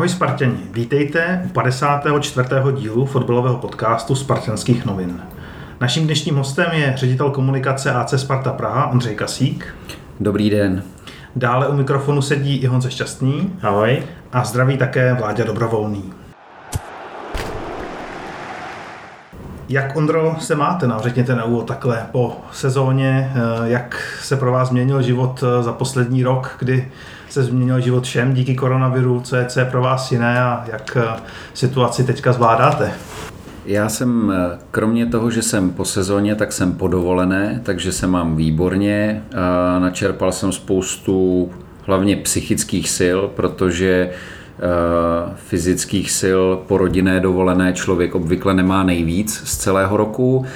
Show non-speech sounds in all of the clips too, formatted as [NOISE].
Ahoj Spartěni, vítejte u 54. dílu fotbalového podcastu Spartanských novin. Naším dnešním hostem je ředitel komunikace AC Sparta Praha Ondřej Kasík. Dobrý den. Dále u mikrofonu sedí i Honza Šťastný. Ahoj. A zdraví také Vláďa Dobrovolný. Jak Ondro se máte? Nám řekněte na úvod takhle po sezóně, eh, jak se pro vás změnil život eh, za poslední rok, kdy se změnil život všem díky koronaviru, co je, co je pro vás jiné a jak eh, situaci teďka zvládáte? Já jsem, eh, kromě toho, že jsem po sezóně, tak jsem po dovolené, takže se mám výborně. Načerpal jsem spoustu hlavně psychických sil, protože eh, fyzických sil po rodinné dovolené člověk obvykle nemá nejvíc z celého roku.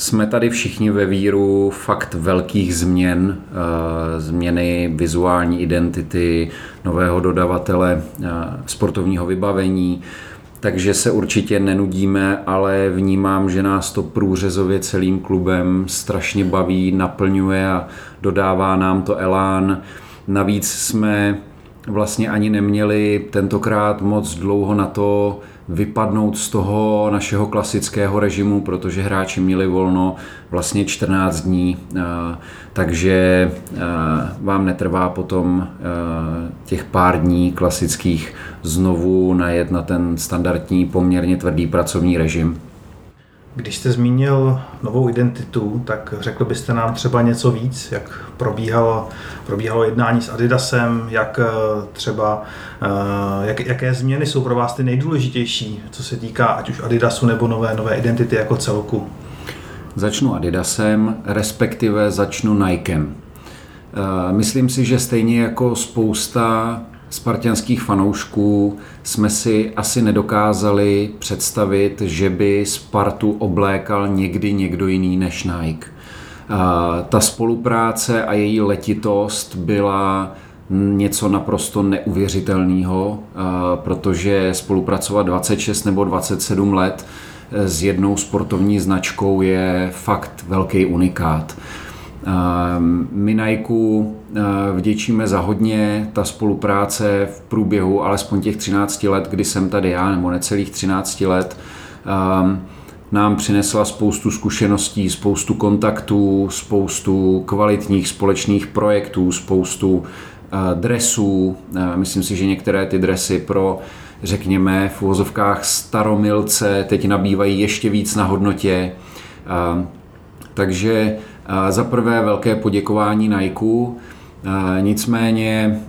Jsme tady všichni ve víru fakt velkých změn, eh, změny vizuální identity, nového dodavatele eh, sportovního vybavení, takže se určitě nenudíme, ale vnímám, že nás to průřezově celým klubem strašně baví, naplňuje a dodává nám to elán. Navíc jsme vlastně ani neměli tentokrát moc dlouho na to vypadnout z toho našeho klasického režimu, protože hráči měli volno vlastně 14 dní, eh, takže eh, vám netrvá potom eh, těch pár dní klasických znovu najet na ten standardní poměrně tvrdý pracovní režim. Když jste zmínil novou identitu, tak řekl byste nám třeba něco víc, jak probíhalo, probíhalo jednání s Adidasem, jak eh, třeba, eh, jak, jaké změny jsou pro vás ty nejdůležitější, co se týká ať už Adidasu nebo nové, nové identity jako celku. Začnu Adidasem, respektive začnu Nikem. Eh, Myslím si, že stejně jako spousta spartianských fanoušků jsme si asi nedokázali představit, že by Spartu oblékal někdy někdo jiný než Nike. Ta spolupráce a její letitost byla něco naprosto neuvěřitelného, protože spolupracovat 26 nebo 27 let s jednou sportovní značkou je fakt velký unikát. Ehm, My Nike vděčíme za hodně, ta spolupráce v průběhu alespoň těch 13 let, kdy jsem tady já, nebo necelých 13 let, ehm, nám přinesla spoustu zkušeností, spoustu kontaktů, spoustu kvalitních společných projektů, spoustu eh, dresů. Eh, Myslím si, že některé ty dresy pro, řekněme, v uvozovkách staromilce teď nabývají ještě víc na hodnotě. Eh, Takže eh, za prvé velké poděkování Nike. Eh, Nicméně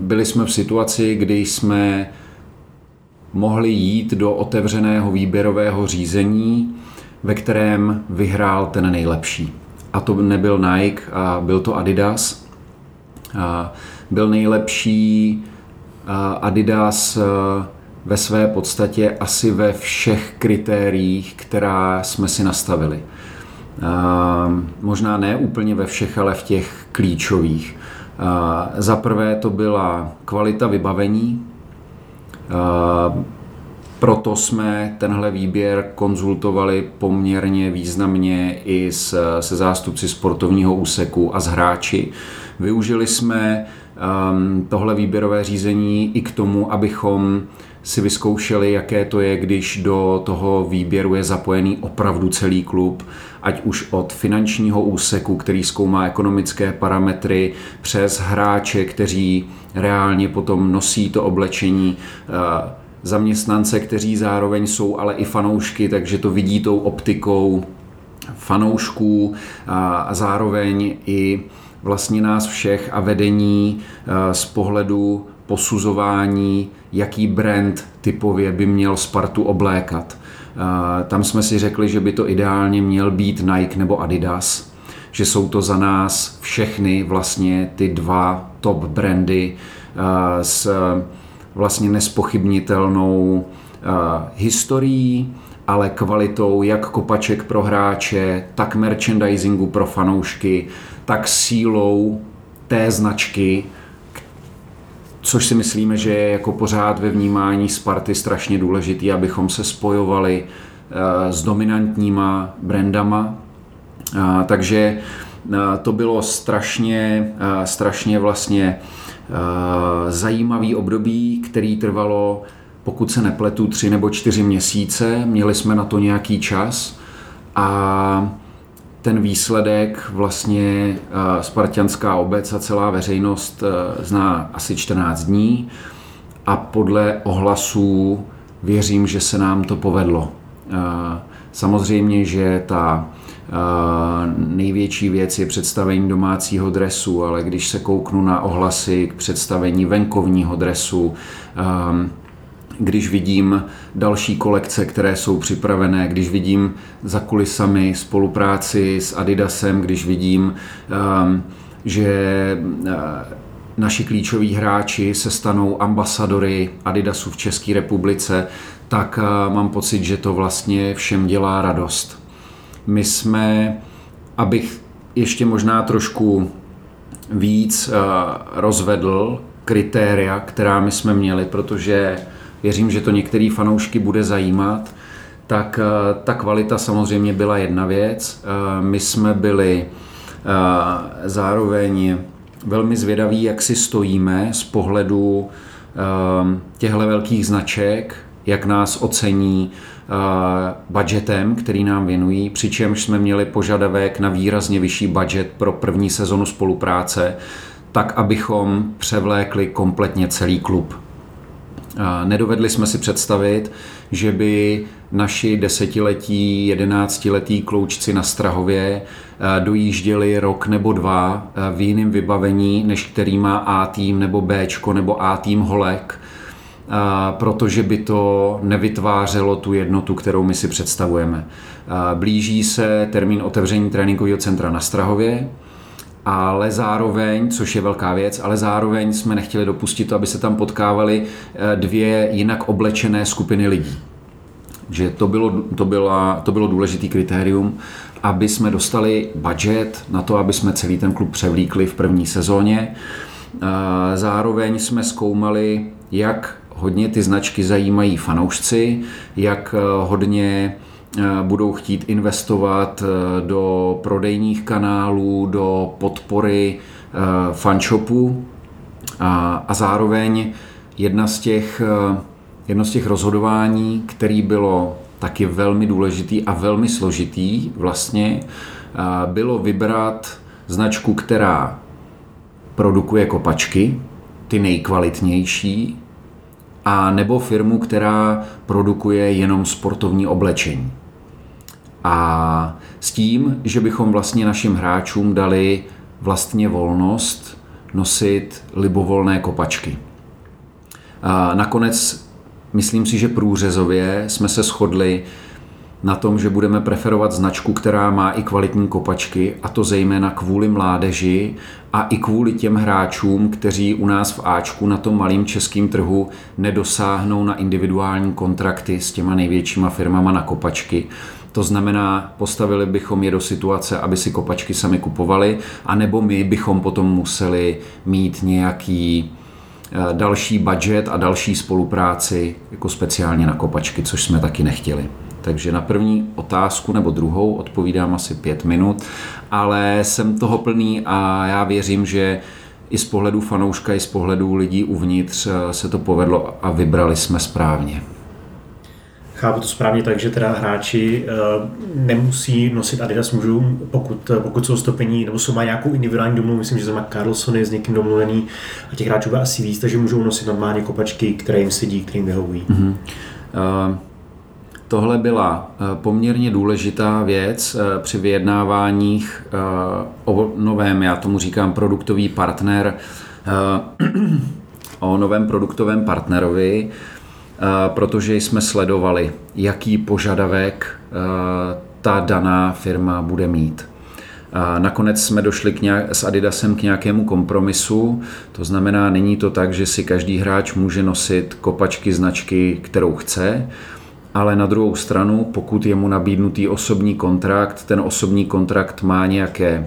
byli jsme v situaci, kdy jsme mohli jít do otevřeného výběrového řízení, ve kterém vyhrál ten nejlepší. A to nebyl Nike, a byl to Adidas. A byl nejlepší Adidas ve své podstatě asi ve všech kritériích, která jsme si nastavili. A, Možná ne úplně ve všech, ale v těch klíčových. A, Za prvé to byla kvalita vybavení, a, proto jsme tenhle výběr konzultovali poměrně významně i s, se zástupci sportovního úseku a s hráči. Využili jsme tohle výběrové řízení i k tomu, abychom si vyzkoušeli, jaké to je, když do toho výběru je zapojený opravdu celý klub, ať už od finančního úseku, který zkoumá ekonomické parametry, přes hráče, kteří reálně potom nosí to oblečení, uh, zaměstnance, kteří zároveň jsou ale i fanoušky, takže to vidí tou optikou fanoušků a, a zároveň i vlastně nás všech a vedení a, z pohledu posuzování, jaký brand typově by měl Spartu oblékat. Tam jsme si řekli, že by to ideálně měl být Nike nebo Adidas. že jsou to za nás všechny vlastně ty dva top brandy s vlastně nespochybnitelnou historií, ale kvalitou jak kopaček pro hráče, tak merchandisingu pro fanoušky, tak sílou té značky, což si myslíme, že je jako pořád ve vnímání Sparty strašně důležitý, abychom se spojovali eh, s dominantníma brandama. Takže eh, to bylo strašně, eh, strašně vlastně zajímavý období, který trvalo, pokud se nepletu, tři nebo čtyři měsíce. Měli jsme na to nějaký čas a ten výsledek vlastně eh, Spartianská obec a celá veřejnost eh, zná asi 14 dní a podle ohlasů věřím, že se nám to povedlo. Eh, samozřejmě, že ta největší věc je představení domácího dresu, ale když se kouknu na ohlasy k představení venkovního dresu, když vidím další kolekce, které jsou připravené, když vidím za kulisami spolupráci s Adidasem, když vidím, um, že uh, naši klíčoví hráči se stanou ambasadory Adidasu v České republice, tak uh, mám pocit, že to vlastně všem dělá radost. My jsme, abych ještě možná trošku víc uh, rozvedl kritéria, která my jsme měli, protože věřím, že to některý fanoušky bude zajímat, tak eh, ta kvalita samozřejmě byla jedna věc. Eh, my jsme byli eh, zároveň velmi zvědaví, jak si stojíme z pohledu těchto velkých značek, jak nás ocení budgetem, který nám věnují, přičemž jsme měli požadavek na výrazně vyšší budget pro první sezonu spolupráce, tak abychom převlékli kompletně celý klub. Nedovedli jsme si představit, že by naši desetiletí, jedenáctiletí kloučci na Strahově eh, dojížděli rok nebo dva eh, v jiném vybavení, než který má A tým nebo B nebo A tým Holek, eh, protože by to nevytvářelo tu jednotu, kterou my si představujeme. Blíží se termín otevření tréninkového centra na Strahově, ale zároveň, což je velká věc, ale zároveň jsme nechtěli dopustit to, aby se tam potkávaly eh, dvě jinak oblečené skupiny lidí. Že to bylo, to byla, to bylo důležitý kritérium, aby jsme dostali budget na to, aby jsme celý ten klub převlíkli v první sezóně. Eh, zároveň jsme zkoumali, jak hodně ty značky zajímají fanoušci, jak eh, hodně budou chtít investovat eh, do prodejních kanálů, do podpory eh, fanshopu a, a zároveň jedna z těch, jedno z těch rozhodování, který bylo taky velmi důležitý a velmi složitý vlastně, bylo vybrat značku, která produkuje kopačky, ty nejkvalitnější, a nebo firmu, která produkuje jenom sportovní oblečení. A s tím, že bychom vlastně našim hráčům dali vlastně volnost nosit libovolné kopačky. A nakonec myslím si, že průřezově jsme se shodli na tom, že budeme preferovat značku, která má i kvalitní kopačky, a to zejména kvůli mládeži a i kvůli těm hráčům, kteří u nás v Ačku na tom malým českým trhu nedosáhnou na individuální kontrakty s těma největšíma firmama na kopačky. To znamená, postavili bychom je do situace, aby si kopačky sami kupovali, anebo my bychom potom museli mít nějaký eh, další budget a další spolupráci jako speciálně na kopačky, což jsme taky nechtěli. Takže na první otázku nebo druhou odpovídám asi pět minut, ale jsem toho plný a já věřím, že i z pohledu fanouška, i z pohledu lidí uvnitř eh, se to povedlo a vybrali jsme správně. Chápu to správně tak, že teda hráči uh, nemusí nosit Adidas, můžou, pokud, pokud jsou stopení, nebo jsou mají nějakou individuální domluvu, myslím, že má Carlson je s někým domluvený a těch hráčů bude asi víc, takže můžou nosit normálně kopačky, které jim sedí, které jim vyhovují. Mm-hmm. Uh, tohle byla poměrně důležitá věc při vyjednáváních o novém, já tomu říkám, produktový partner, [CLEARS THROAT] o novém produktovém partnerovi, protože jsme sledovali, jaký požadavek ta daná firma bude mít. Nakonec jsme došli k nějak, s Adidasem k nějakému kompromisu, to znamená, není to tak, že si každý hráč může nosit kopačky značky, kterou chce, ale na druhou stranu, pokud je mu nabídnutý osobní kontrakt, ten osobní kontrakt má nějaké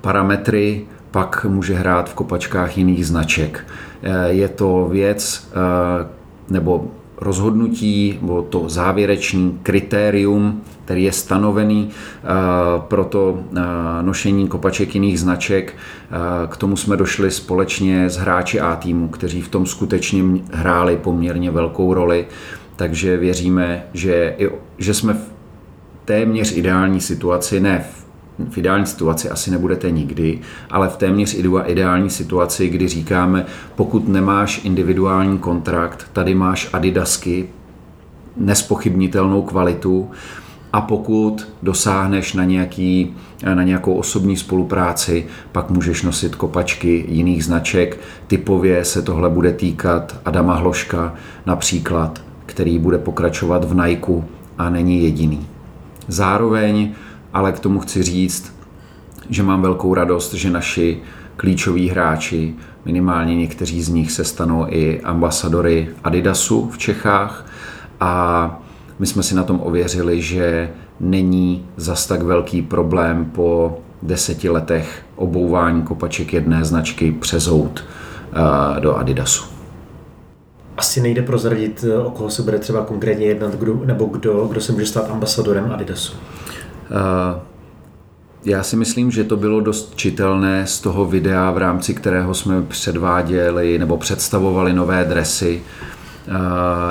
parametry, pak může hrát v kopačkách jiných značek. E, je to věc, e, nebo rozhodnutí, nebo to závěrečný kritérium, který je stanovený eh, pro to nošení kopaček jiných značek. K tomu jsme došli společně s hráči A týmu, kteří v tom skutečně hráli poměrně velkou roli, takže věříme, že, že jsme v téměř ideální situaci, ne v v ideální situaci asi nebudete nikdy, ale v téměř ideální situaci, kdy říkáme, pokud nemáš individuální kontrakt, tady máš adidasky, nespochybnitelnou kvalitu a pokud dosáhneš na, nějaký, na nějakou osobní spolupráci, pak můžeš nosit kopačky jiných značek. Typově se tohle bude týkat Adama Hloška například, který bude pokračovat v Nike a není jediný. Zároveň ale k tomu chci říct, že mám velkou radost, že naši klíčoví hráči, minimálně někteří z nich se stanou i ambasadory Adidasu v Čechách a my jsme si na tom ověřili, že není zas tak velký problém po deseti letech obouvání kopaček jedné značky přezout eh, do Adidasu. Asi nejde prozradit, o koho se bude třeba konkrétně jednat, kdo, nebo kdo, kdo se může stát ambasadorem Adidasu. Eh, já si myslím, že to bylo dost čitelné z toho videa, v rámci kterého jsme předváděli nebo představovali nové dresy. Eh,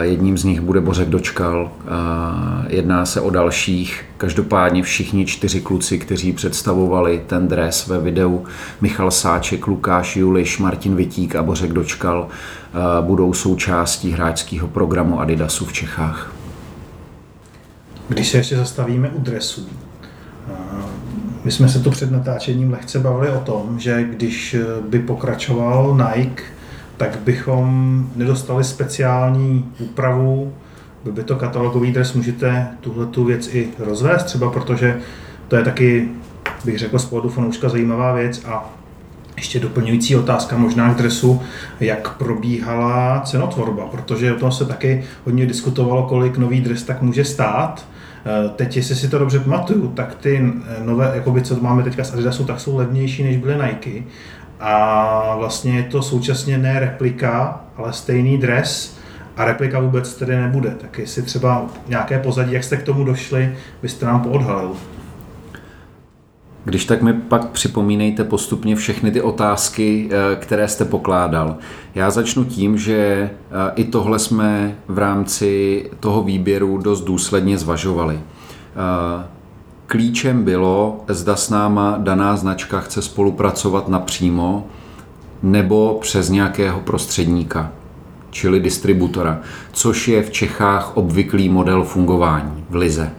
jedním z nich bude Bořek Dočkal. Eh, jedná se o dalších. Každopádně všichni čtyři kluci, kteří představovali ten dres ve videu, Michal Sáček, Lukáš Juliš, Martin Vitík a Bořek Dočkal, budou součástí hráčského programu Adidasu v Čechách. Když se ještě zastavíme u dresů, my jsme se tu před natáčením lehce bavili o tom, že když by pokračoval Nike, tak bychom nedostali speciální úpravu, byl by to katalogový dres, můžete tuhle tu věc i rozvést třeba, protože to je taky, bych řekl, z pohledu fanouška zajímavá věc a ještě doplňující otázka možná k dresu, jak probíhala cenotvorba, protože o tom se taky hodně diskutovalo, kolik nový dres tak může stát. Eh, teď, jestli si to dobře pamatuju, tak ty nové, jakoby, co máme teďka z Adidasu, tak jsou levnější, než byly Nike. A vlastně je to současně ne replika, ale stejný dres a replika vůbec tedy nebude. Tak jestli třeba nějaké pozadí, jak jste k tomu došli, byste nám poodhalil. Když tak mi pak připomínejte postupně všechny ty otázky, eh, které jste pokládal. Já začnu tím, že eh, i tohle jsme v rámci toho výběru dost důsledně zvažovali. Klíčem bylo, zda s náma daná značka chce spolupracovat napřímo nebo přes nějakého prostředníka, čili distributora, což je v Čechách obvyklý model fungování v Lize.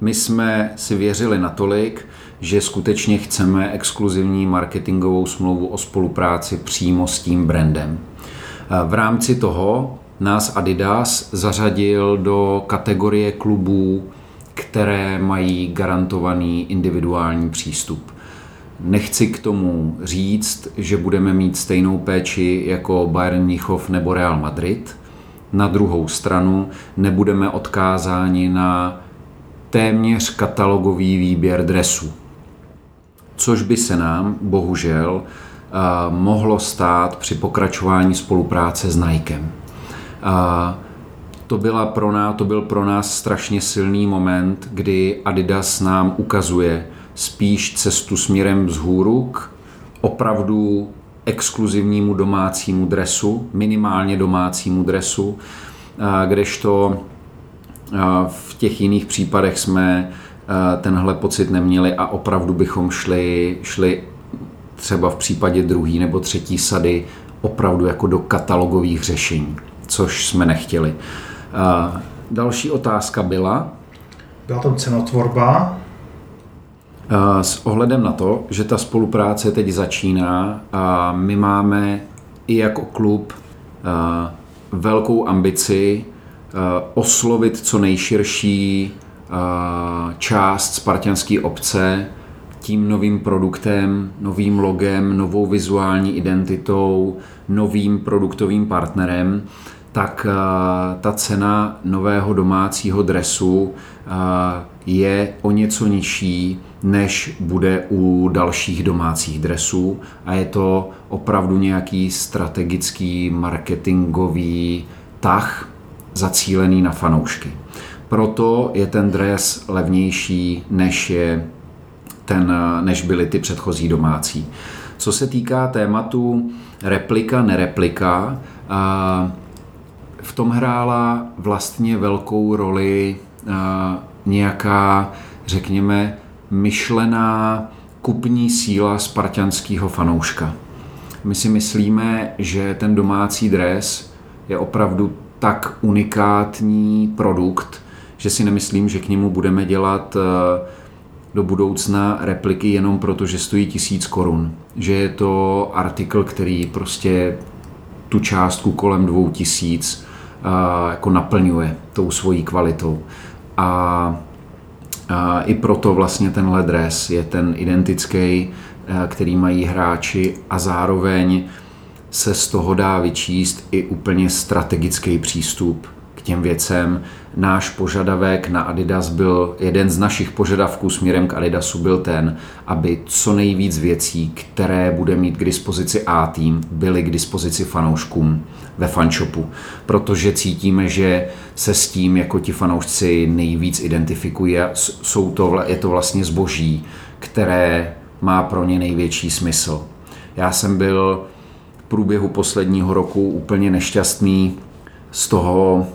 My jsme si věřili natolik, že skutečně chceme exkluzivní marketingovou smlouvu o spolupráci přímo s tím brandem. V rámci toho nás Adidas zařadil do kategorie klubů, které mají garantovaný individuální přístup. Nechci k tomu říct, že budeme mít stejnou péči jako Bayern Mnichov nebo Real Madrid. Na druhou stranu nebudeme odkázáni na téměř katalogový výběr dresů. Což by se nám, bohužel, eh, mohlo stát při pokračování spolupráce s Nikem. To, byla pro nás, to byl pro nás strašně silný moment, kdy Adidas nám ukazuje spíš cestu směrem vzhůru k opravdu exkluzivnímu domácímu dresu, minimálně domácímu dresu, kdežto v těch jiných případech jsme tenhle pocit neměli a opravdu bychom šli, šli třeba v případě druhý nebo třetí sady opravdu jako do katalogových řešení, což jsme nechtěli. Další otázka byla? Byla to cenotvorba. S ohledem na to, že ta spolupráce teď začíná a my máme i jako klub velkou ambici oslovit co nejširší část spartianské obce tím novým produktem, novým logem, novou vizuální identitou, novým produktovým partnerem, tak ta cena nového domácího dresu je o něco nižší, než bude u dalších domácích dresů a je to opravdu nějaký strategický marketingový tah zacílený na fanoušky. Proto je ten dres levnější, než, je ten, než byly ty předchozí domácí. Co se týká tématu replika, nereplika, v tom hrála vlastně velkou roli nějaká, řekněme, myšlená kupní síla spartianského fanouška. My si myslíme, že ten domácí dres je opravdu tak unikátní produkt, že si nemyslím, že k němu budeme dělat eh, do budoucna repliky jenom proto, že stojí tisíc korun. Že je to artikl, který prostě tu částku kolem dvou tisíc eh, jako naplňuje tou svojí kvalitou. A a I proto vlastně tenhle dres je ten identický, eh, který mají hráči a zároveň se z toho dá vyčíst i úplně strategický přístup těm věcem. Náš požadavek na Adidas byl, jeden z našich požadavků směrem k Adidasu byl ten, aby co nejvíc věcí, které bude mít k dispozici A tým, byly k dispozici fanouškům ve fanshopu, protože cítíme, že se s tím jako ti fanoušci nejvíc identifikují jsou to, je to vlastně zboží, které má pro ně největší smysl. Já jsem byl v průběhu posledního roku úplně nešťastný z toho,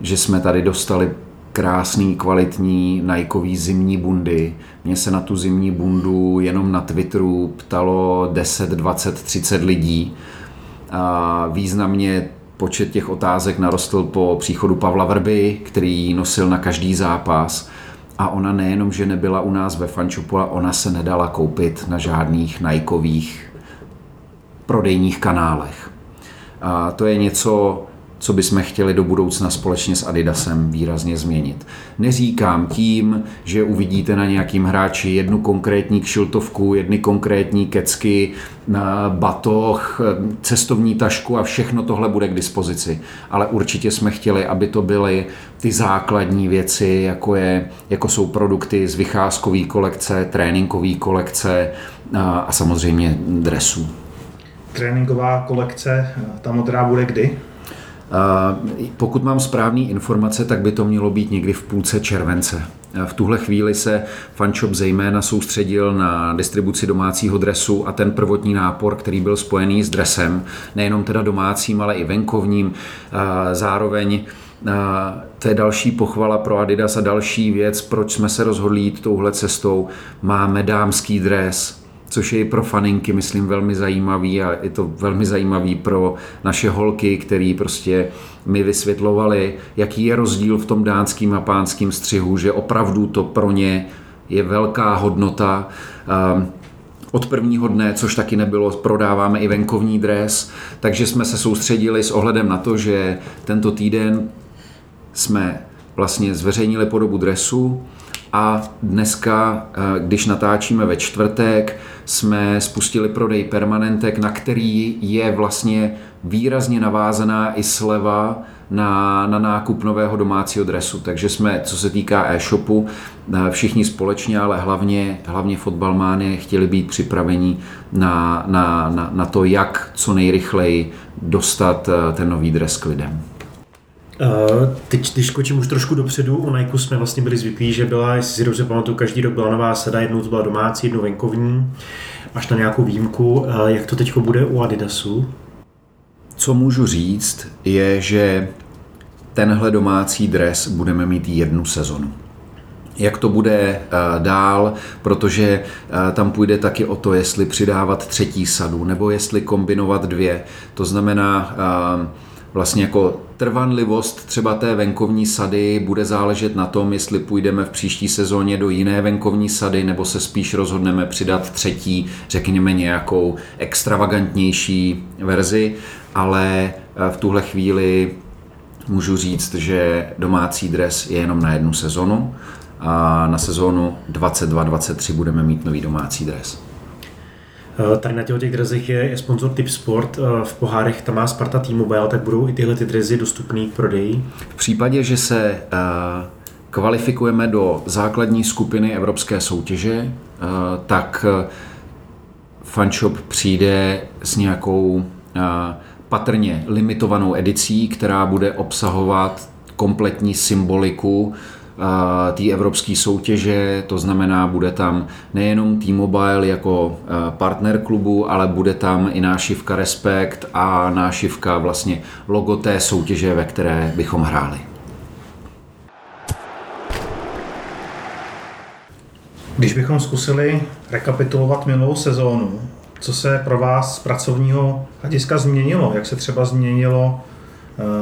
že jsme tady dostali krásný, kvalitní Nikeový zimní bundy. Mně se na tu zimní bundu jenom na Twitteru ptalo 10, 20, 30 lidí. A významně počet těch otázek narostl po příchodu Pavla Vrby, který ji nosil na každý zápas. A ona nejenom, že nebyla u nás ve fančupu, ale ona se nedala koupit na žádných Nikeových prodejních kanálech. A to je něco, co bychom chtěli do budoucna společně s Adidasem výrazně změnit. Neříkám tím, že uvidíte na nějakým hráči jednu konkrétní kšiltovku, jedny konkrétní kecky, batoh, cestovní tašku a všechno tohle bude k dispozici. Ale určitě jsme chtěli, aby to byly ty základní věci, jako, je, jako jsou produkty z vycházkové kolekce, tréninkové kolekce a, a samozřejmě dresů. Tréninková kolekce, ta modrá bude kdy? Pokud mám správné informace, tak by to mělo být někdy v půlce července. V tuhle chvíli se fanshop zejména soustředil na distribuci domácího dresu a ten prvotní nápor, který byl spojený s dresem, nejenom teda domácím, ale i venkovním. Zároveň to je další pochvala pro Adidas a další věc, proč jsme se rozhodli jít touhle cestou. Máme dámský dres, což je i pro faninky, myslím, velmi zajímavý a je to velmi zajímavý pro naše holky, který prostě mi vysvětlovali, jaký je rozdíl v tom dánským a pánským střihu, že opravdu to pro ně je velká hodnota. Ehm, od prvního dne, což taky nebylo, prodáváme i venkovní dres, takže jsme se soustředili s ohledem na to, že tento týden jsme vlastně zveřejnili podobu dresu, a dneska, eh, když natáčíme ve čtvrtek, jsme spustili prodej permanentek, na který je vlastně výrazně navázaná i sleva na, na nákup nového domácího dresu. Takže jsme, co se týká e-shopu, eh, všichni společně, ale hlavně, hlavně fotbalmány chtěli být připraveni na, na, na, na to, jak co nejrychleji dostat eh, ten nový dres k lidem. Uh, teď, když skočím už trošku dopředu, u Nike jsme vlastně byli zvyklí, že byla, jestli si dobře pamatuju, každý rok byla nová sada, jednou to byla domácí, jednou venkovní, až na nějakou výjimku. Uh, jak to teď bude u Adidasu? Co můžu říct, je, že tenhle domácí dres budeme mít jednu sezonu jak to bude dál, protože tam půjde taky o to, jestli přidávat třetí sadu nebo jestli kombinovat dvě. To znamená, vlastně jako trvanlivost třeba té venkovní sady bude záležet na tom, jestli půjdeme v příští sezóně do jiné venkovní sady, nebo se spíš rozhodneme přidat třetí, řekněme nějakou extravagantnější verzi, ale eh, v tuhle chvíli můžu říct, že domácí dres je jenom na jednu sezonu a na sezónu 22-23 budeme mít nový domácí dres. Eh, tady na těch drezech je, je sponzor Tip Sport. Eh, v pohárech tam má Sparta T-Mobile, tak budou i tyhle ty drezy dostupné k prodeji. V případě, že se eh, kvalifikujeme do základní skupiny evropské soutěže, tak fanshop přijde s nějakou patrně limitovanou edicí, která bude obsahovat kompletní symboliku té evropské soutěže, to znamená, bude tam nejenom T-Mobile jako partner klubu, ale bude tam i nášivka Respekt a nášivka vlastně logo té soutěže, ve které bychom hráli. Když bychom zkusili rekapitulovat minulou sezónu, co se pro vás z pracovního hlediska změnilo? Jak se třeba změnilo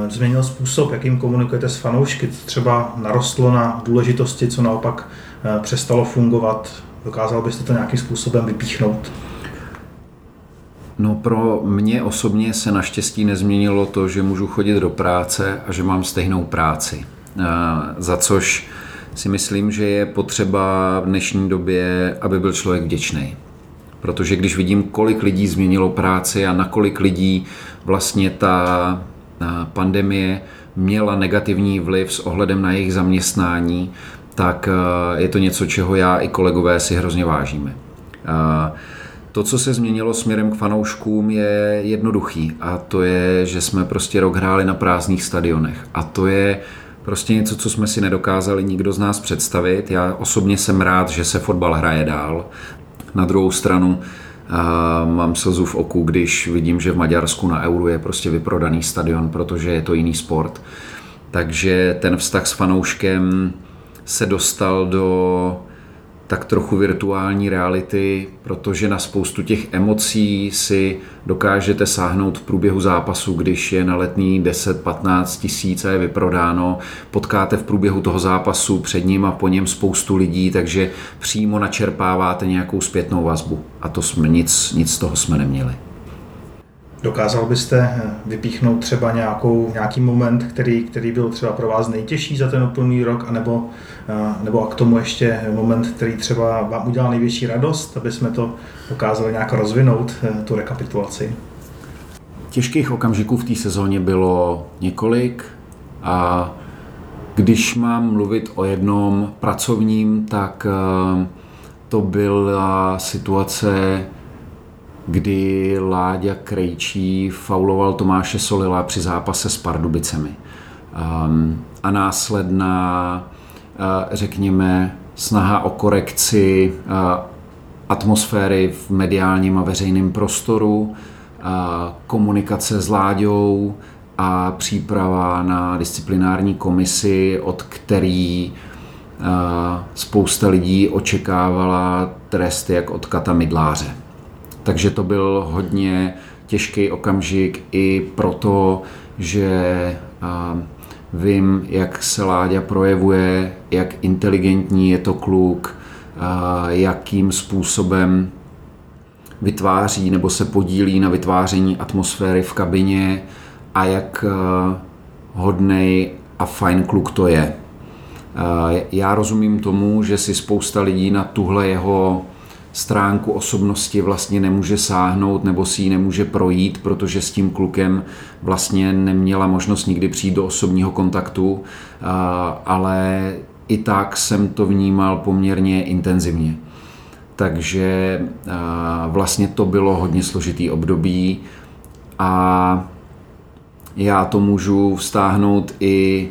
změnil způsob, jakým komunikujete s fanoušky, co třeba narostlo na důležitosti, co naopak eh, přestalo fungovat. Dokázal byste to nějakým způsobem vypíchnout? No pro mě osobně se naštěstí nezměnilo to, že můžu chodit do práce a že mám stejnou práci. Eh, za což si myslím, že je potřeba v dnešní době, aby byl člověk vděčný. Protože když vidím, kolik lidí změnilo práci a na kolik lidí vlastně ta pandemie měla negativní vliv s ohledem na jejich zaměstnání, tak eh, je to něco, čeho já i kolegové si hrozně vážíme. Eh, to, co se změnilo směrem k fanouškům, je jednoduchý a to je, že jsme prostě rok hráli na prázdných stadionech a to je prostě něco, co jsme si nedokázali nikdo z nás představit. Já osobně jsem rád, že se fotbal hraje dál. Na druhou stranu mám slzu v oku, když vidím, že v Maďarsku na Euro je prostě vyprodaný stadion, protože je to jiný sport. Takže ten vztah s fanouškem se dostal do tak trochu virtuální reality, protože na spoustu těch emocí si dokážete sáhnout v průběhu zápasu, když je na letní 10-15 tisíc a je vyprodáno. Potkáte v průběhu toho zápasu před ním a po něm spoustu lidí, takže přímo načerpáváte nějakou zpětnou vazbu. A to jsme nic, nic z toho jsme neměli. Dokázal byste vypíchnout třeba nějakou, nějaký moment, který, který byl třeba pro vás nejtěžší za ten úplný rok, anebo, nebo a k tomu ještě moment, který třeba vám udělal největší radost, aby jsme to dokázali nějak rozvinout, eh, tu rekapitulaci? Těžkých okamžiků v té sezóně bylo několik a když mám mluvit o jednom pracovním, tak eh, to byla situace, kdy Láďa Krejčí fauloval Tomáše Solila při zápase s Pardubicemi. Um, a následná, uh, řekněme, snaha o korekci uh, atmosféry v mediálním a veřejném prostoru, uh, komunikace s Láďou a příprava na disciplinární komisi, od který spousta lidí očekávala tresty jak od Kata Midláře. Takže to byl hodně těžký okamžik i proto, že vím, jak se Láďa projevuje, jak inteligentní je to kluk, jakým způsobem vytváří nebo se podílí na vytváření atmosféry v kabině a jak hodnej a fajn kluk to je. Já rozumím tomu, že si spousta lidí na tuhle jeho stránku osobnosti vlastně nemůže sáhnout nebo si ji nemůže projít, protože s tím klukem vlastně neměla možnost nikdy přijít do osobního kontaktu, ale i tak jsem to vnímal poměrně intenzivně. Takže vlastně to bylo hodně složitý období a já to můžu vztáhnout i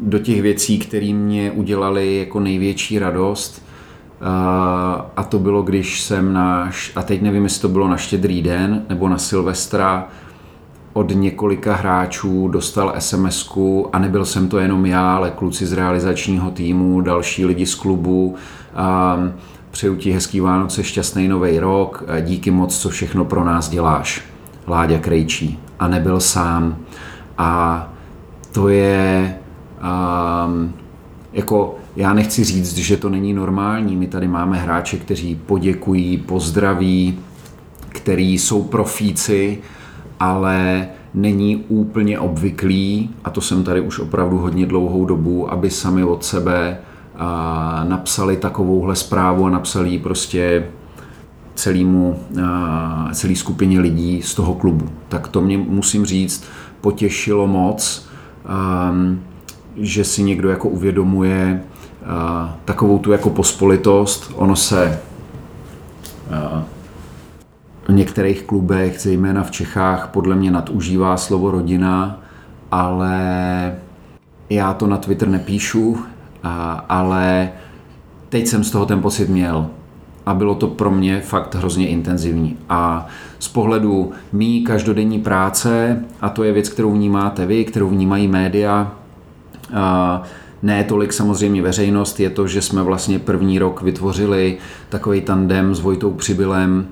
do těch věcí, které mě udělali jako největší radost, a to bylo, když jsem na, a teď nevím, jestli to bylo na štědrý den nebo na Silvestra, od několika hráčů dostal sms a nebyl jsem to jenom já, ale kluci z realizačního týmu, další lidi z klubu. Přeju ti hezký Vánoce, šťastný nový rok, díky moc, co všechno pro nás děláš. Láďa Krejčí. A nebyl sám. A to je um, jako já nechci říct, že to není normální. My tady máme hráče, kteří poděkují, pozdraví, který jsou profíci, ale není úplně obvyklý, a to jsem tady už opravdu hodně dlouhou dobu, aby sami od sebe a napsali takovouhle zprávu a napsali ji prostě celému, celý skupině lidí z toho klubu. Tak to mě, musím říct, potěšilo moc, že si někdo jako uvědomuje takovou tu jako pospolitost. Ono se v některých klubech, zejména v Čechách, podle mě nadužívá slovo rodina, ale já to na Twitter nepíšu, ale teď jsem z toho ten pocit měl a bylo to pro mě fakt hrozně intenzivní. A z pohledu mý každodenní práce, a to je věc, kterou vnímáte vy, kterou vnímají média, ne tolik samozřejmě veřejnost, je to, že jsme vlastně první rok vytvořili takový tandem s Vojtou Přibylem,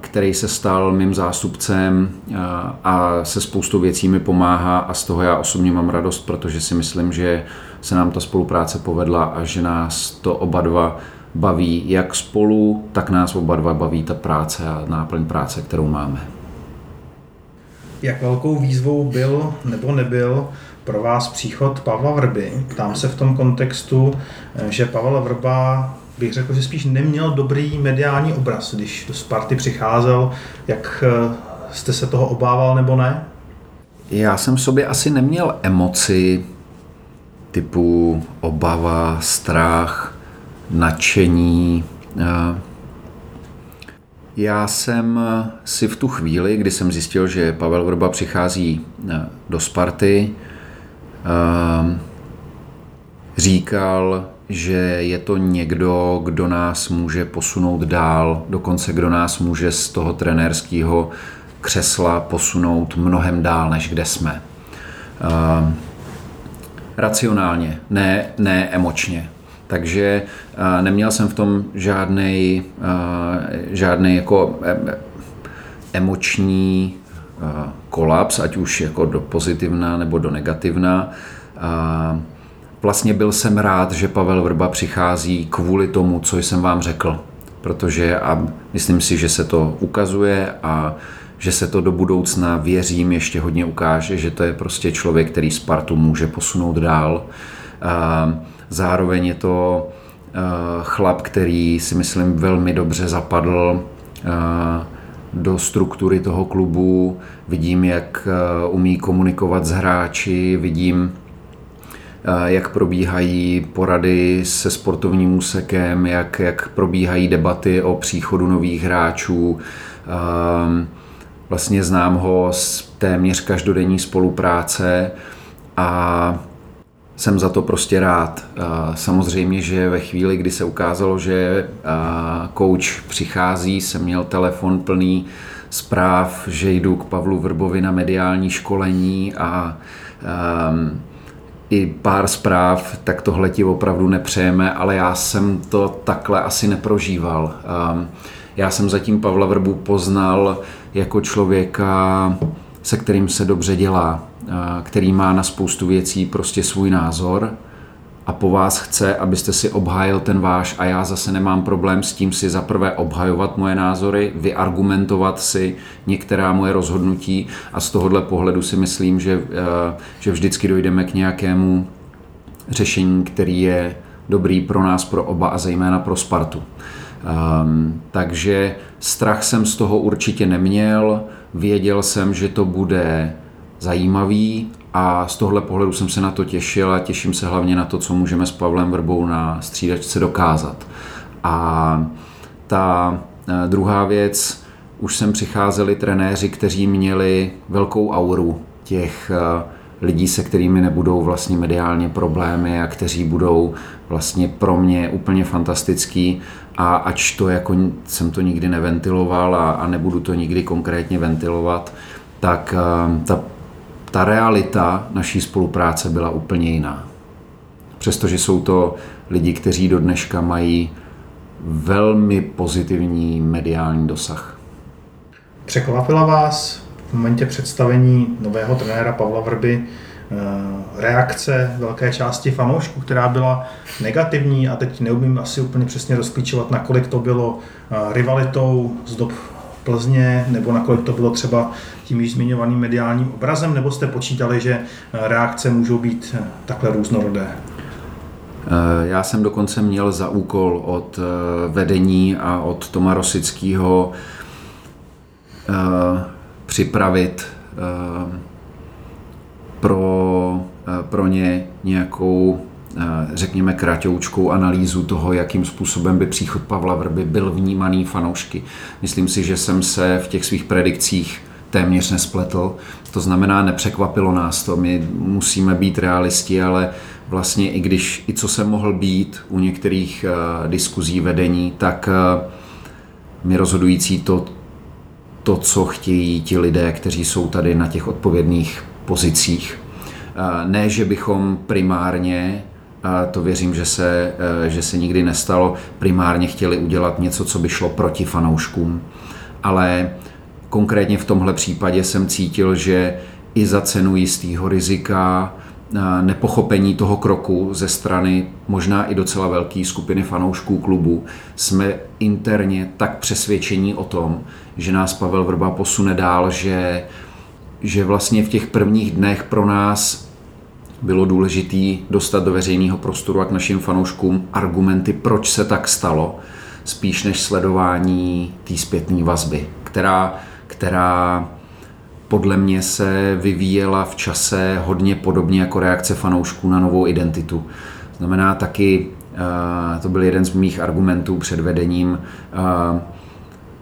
který se stal mým zástupcem a se spoustou věcí mi pomáhá a z toho já osobně mám radost, protože si myslím, že se nám ta spolupráce povedla a že nás to oba dva baví jak spolu, tak nás oba dva baví ta práce a náplň práce, kterou máme. Jak velkou výzvou byl nebo nebyl pro vás příchod Pavla Vrby? Ptám se v tom kontextu, že Pavel Vrba bych řekl, že spíš neměl dobrý mediální obraz, když do Sparty přicházel. Jak eh, jste se toho obával nebo ne? Já jsem v sobě asi neměl emoci typu obava, strach, nadšení. Já jsem si v tu chvíli, kdy jsem zjistil, že Pavel Vrba přichází eh, do Sparty, eh, říkal, že je to někdo, kdo nás může posunout dál, dokonce kdo nás může z toho trenérského křesla posunout mnohem dál, než kde jsme. Uh, racionálně, ne, ne emočně. Takže uh, neměl jsem v tom žádný uh, žádný jako emoční kolaps, ať už jako do pozitivna nebo do negativna. Uh, vlastně byl jsem rád, že Pavel Vrba přichází kvůli tomu, co jsem vám řekl. Protože a myslím si, že se to ukazuje a že se to do budoucna, věřím, ještě hodně ukáže, že to je prostě člověk, který Spartu může posunout dál. Zároveň je to chlap, který si myslím velmi dobře zapadl do struktury toho klubu. Vidím, jak umí komunikovat s hráči, vidím, jak probíhají porady se sportovním úsekem, jak, jak probíhají debaty o příchodu nových hráčů. Vlastně znám ho z téměř každodenní spolupráce a jsem za to prostě rád. Samozřejmě, že ve chvíli, kdy se ukázalo, že coach přichází, jsem měl telefon plný zpráv, že jdu k Pavlu Vrbovi na mediální školení a i pár zpráv, tak tohle ti opravdu nepřejeme, ale já jsem to takhle asi neprožíval. Um, já jsem zatím Pavla Vrbu poznal jako člověka, se kterým se dobře dělá, který má na spoustu věcí prostě svůj názor a po vás chce, abyste si obhájil ten váš a já zase nemám problém s tím si zaprvé obhajovat moje názory, vyargumentovat si některá moje rozhodnutí a z tohohle pohledu si myslím, že, že vždycky dojdeme k nějakému řešení, který je dobrý pro nás, pro oba a zejména pro Spartu. Um, takže strach jsem z toho určitě neměl, věděl jsem, že to bude zajímavý a z tohle pohledu jsem se na to těšil a těším se hlavně na to, co můžeme s Pavlem Vrbou na střídačce dokázat. A ta eh, druhá věc, už sem přicházeli trenéři, kteří měli velkou auru těch eh, lidí, se kterými nebudou vlastně mediálně problémy a kteří budou vlastně pro mě úplně fantastický a ač to jako jsem to nikdy neventiloval a, a nebudu to nikdy konkrétně ventilovat, tak eh, ta ta realita naší spolupráce byla úplně jiná. Přestože jsou to lidi, kteří do dneška mají velmi pozitivní mediální dosah. Překvapila vás v momentě představení nového trenéra Pavla Vrby eh, reakce velké části fanoušků, která byla negativní a teď neumím asi úplně přesně rozklíčovat, nakolik to bylo eh, rivalitou z dob Plzně, nebo nakolik to bylo třeba tím již zmiňovaným mediálním obrazem, nebo jste počítali, že reakce můžou být takhle různorodé? Já jsem dokonce měl za úkol od vedení a od Toma Rosického připravit pro, pro ně nějakou řekněme, kratoučkou analýzu toho, jakým způsobem by příchod Pavla Vrby byl vnímaný fanoušky. Myslím si, že jsem se v těch svých predikcích téměř nespletl. To znamená, nepřekvapilo nás to. My musíme být realisti, ale vlastně i když, i co jsem mohl být u některých uh, diskuzí vedení, tak uh, mi rozhodující to, to, co chtějí ti lidé, kteří jsou tady na těch odpovědných pozicích. Uh, ne, že bychom primárně to věřím, že se, eh, že se nikdy nestalo, primárně chtěli udělat něco, co by šlo proti fanouškům. Ale konkrétně v tomhle případě jsem cítil, že i za cenu jistého rizika, eh, nepochopení toho kroku ze strany možná i docela velké skupiny fanoušků klubu, jsme interně tak přesvědčení o tom, že nás Pavel Vrba posune dál, že, že vlastně v těch prvních dnech pro nás bylo důležité dostat do veřejného prostoru a k našim fanouškům argumenty, proč se tak stalo, spíš než sledování té zpětné vazby, která, která podle mě se vyvíjela v čase hodně podobně jako reakce fanoušků na novou identitu. Znamená taky, eh, to byl jeden z mých argumentů před vedením, eh,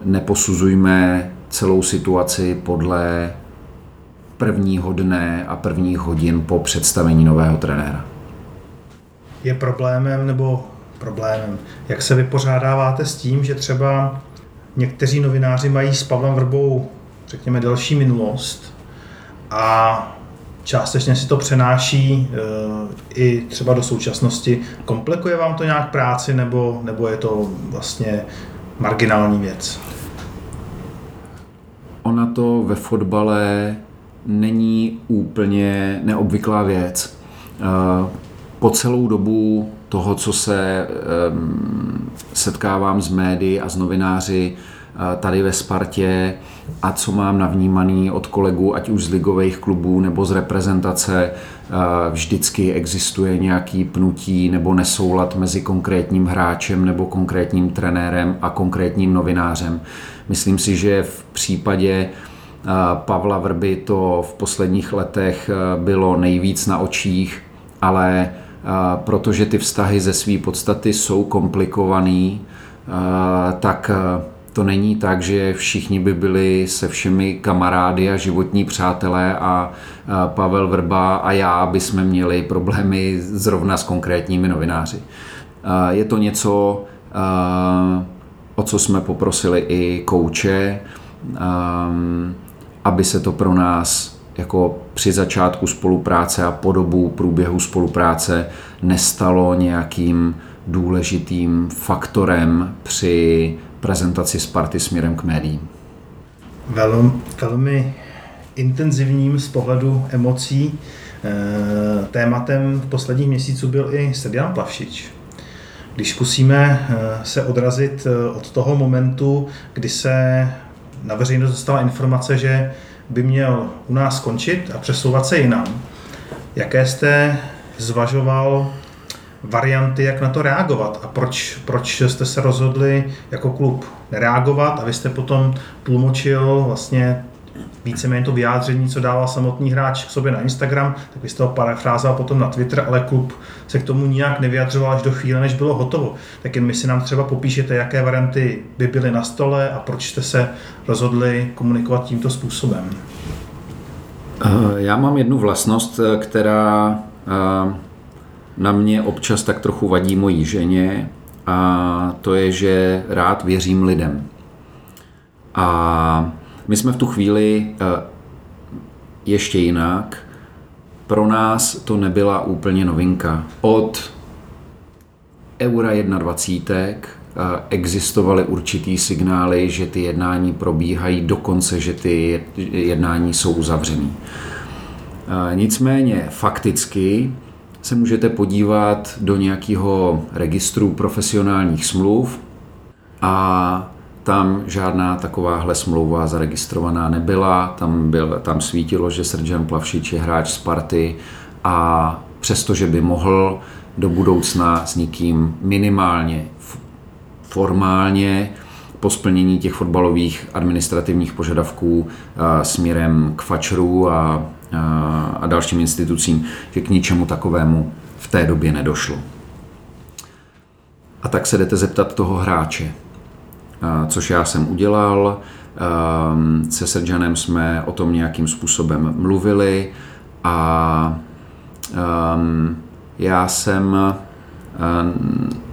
neposuzujme celou situaci podle prvního dne a prvních hodin po představení nového trenéra. Je problémem nebo problémem, jak se vypořádáváte s tím, že třeba někteří novináři mají s Pavlem Vrbou, řekněme, delší minulost a částečně si to přenáší e, i třeba do současnosti. Komplikuje vám to nějak práci nebo, nebo je to vlastně marginální věc? Ona to ve fotbale není úplně neobvyklá věc. Eh, po celou dobu toho, co se setkávám s médií a s novináři eh, tady ve Spartě a co mám navnímaný od kolegů, ať už z ligových klubů nebo z reprezentace, eh, vždycky existuje nějaký pnutí nebo nesoulad mezi konkrétním hráčem nebo konkrétním trenérem a konkrétním novinářem. Myslím si, že v případě Pavla Vrby to v posledních letech eh, bylo nejvíc na očích, ale eh, protože ty vztahy ze své podstaty jsou komplikovaný, tak to není tak, že všichni by byli se všemi kamarády a životní přátelé a Pavel Vrba a já by jsme měli problémy zrovna s konkrétními novináři. Je to něco, o co jsme poprosili i kouče, aby se to pro nás jako při začátku spolupráce a po dobu průběhu spolupráce nestalo nějakým důležitým faktorem při prezentaci Sparty směrem k médiím. Velmi, velmi intenzivním z pohledu emocí eh, tématem v posledních měsíců byl i Sedian Plavšič. Když zkusíme eh, se odrazit eh, od toho momentu, kdy se na veřejnost dostala informace, že by měl u nás skončit a přesouvat se jinam. Jaké jste zvažoval varianty, jak na to reagovat a proč, proč jste se rozhodli jako klub nereagovat a vy jste potom tlumočil vlastně víceméně to vyjádření, co dával samotný hráč k sobě na Instagram, tak vy jste ho parafrázoval potom na Twitter, ale klub se k tomu nijak nevyjadřoval až do chvíle, než bylo hotovo. Tak jen my si nám třeba popíšete, jaké varianty by byly na stole a proč jste se rozhodli komunikovat tímto způsobem. Eh, já mám jednu vlastnost, eh, která eh, na mě občas tak trochu vadí mojí ženě a to je, že rád věřím lidem. A my jsme v tu chvíli eh, ještě jinak. Pro nás to nebyla úplně novinka. Od Eura 21 eh, existovaly určitý signály, že ty jednání probíhají, dokonce, že ty jednání jsou uzavřený. Eh, nicméně fakticky se můžete podívat do nějakého registru profesionálních smluv a tam žádná takováhle smlouva zaregistrovaná nebyla, tam, byl, tam svítilo, že Srdžan Plavšič je hráč Sparty a přestože by mohl do budoucna s nikým minimálně formálně po splnění těch fotbalových administrativních požadavků směrem k fačru a, a, a dalším institucím, že k ničemu takovému v té době nedošlo. A tak se jdete zeptat toho hráče, což já jsem udělal. Se Sergeanem jsme o tom nějakým způsobem mluvili a já jsem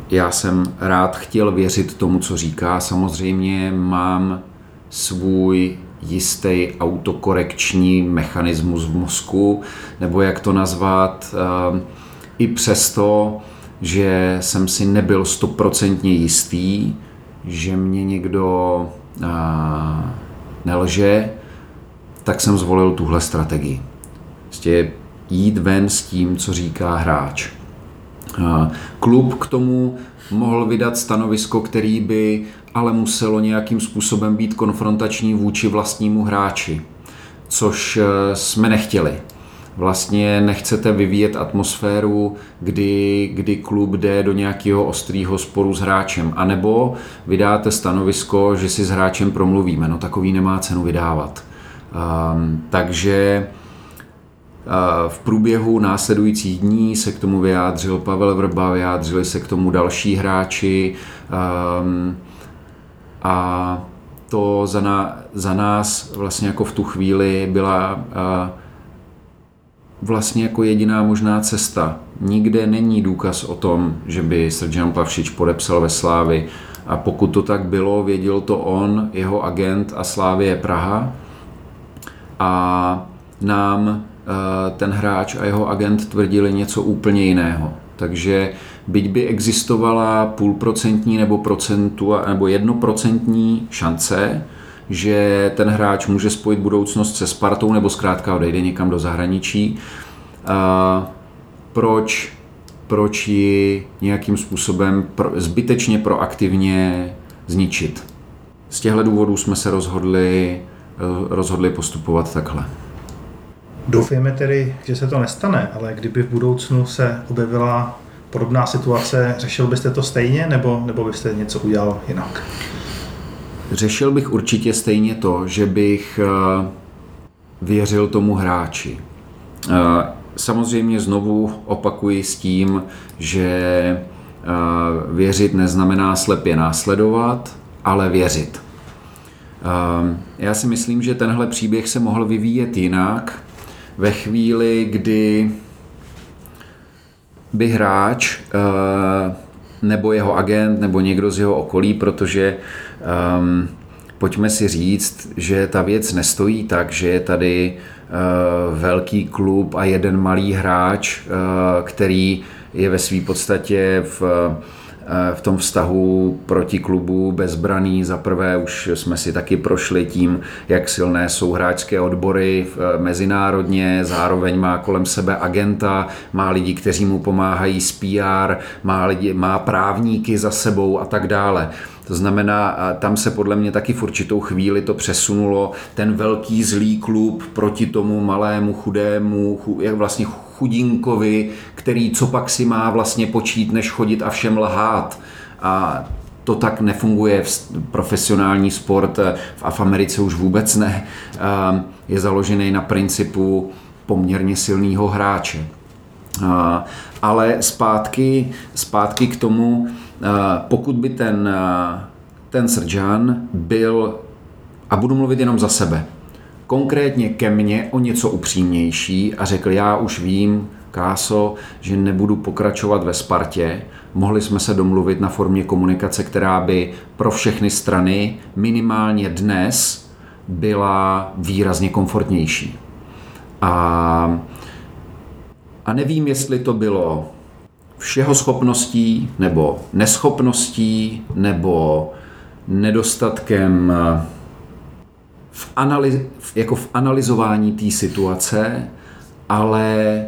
já jsem rád chtěl věřit tomu, co říká. Samozřejmě mám svůj jistý autokorekční mechanismus v mozku, nebo jak to nazvat, i přesto, že jsem si nebyl stoprocentně jistý, že mě někdo nelže, tak jsem zvolil tuhle strategii. Prostě jít ven s tím, co říká hráč. Klub k tomu mohl vydat stanovisko, který by ale muselo nějakým způsobem být konfrontační vůči vlastnímu hráči, což e, jsme nechtěli. Vlastně nechcete vyvíjet atmosféru, kdy, kdy klub jde do nějakého ostrého sporu s hráčem, anebo vydáte stanovisko, že si s hráčem promluvíme. No takový nemá cenu vydávat. Um, takže v průběhu následujících dní se k tomu vyjádřil Pavel Vrba, vyjádřili se k tomu další hráči um, a to za, ná, za nás vlastně jako v tu chvíli byla uh, vlastně jako jediná možná cesta. Nikde není důkaz o tom, že by Srdžan Pavšič podepsal ve Slávi a pokud to tak bylo, věděl to on, jeho agent a Slávě Praha a nám Eh, ten hráč a jeho agent tvrdili něco úplně jiného. Takže byť by existovala půlprocentní nebo procentu nebo jednoprocentní šance, že ten hráč může spojit budoucnost se Spartou nebo zkrátka odejde někam do zahraničí, proč, proč ji nějakým způsobem zbytečně proaktivně zničit. Z těchto důvodů jsme se rozhodli, rozhodli postupovat takhle. Doufejme tedy, že se to nestane, ale kdyby v budoucnu se objevila podobná situace, řešil byste to stejně nebo, nebo byste něco udělal jinak? Řešil bych určitě stejně to, že bych eh, věřil tomu hráči. Eh, samozřejmě znovu opakuji s tím, že eh, věřit neznamená slepě následovat, ale věřit. Já si myslím, že tenhle příběh se mohl vyvíjet jinak, ve chvíli, kdy by hráč nebo jeho agent nebo někdo z jeho okolí, protože um, pojďme si říct, že ta věc nestojí tak, že je tady uh, velký klub a jeden malý hráč, uh, který je ve své podstatě v v tom vztahu proti klubu bezbraný. Za prvé už jsme si taky prošli tím, jak silné jsou hráčské odbory mezinárodně, zároveň má kolem sebe agenta, má lidi, kteří mu pomáhají s PR, má, lidi, má právníky za sebou a tak dále. To znamená, tam se podle mě taky v určitou chvíli to přesunulo, ten velký zlý klub proti tomu malému, chudému, jak vlastně chudinkovi, který co pak si má vlastně počít, než chodit a všem lhát. A to tak nefunguje v profesionální sport a v Americe už vůbec ne. Je založený na principu poměrně silného hráče. Ale zpátky, zpátky k tomu, pokud by ten, ten Srdžan byl, a budu mluvit jenom za sebe, konkrétně ke mně o něco upřímnější a řekl, já už vím, Káso, že nebudu pokračovat ve Spartě, mohli jsme se domluvit na formě komunikace, která by pro všechny strany minimálně dnes byla výrazně komfortnější. A, a nevím, jestli to bylo všeho schopností, nebo neschopností, nebo nedostatkem v, analyz, jako v analyzování té situace, ale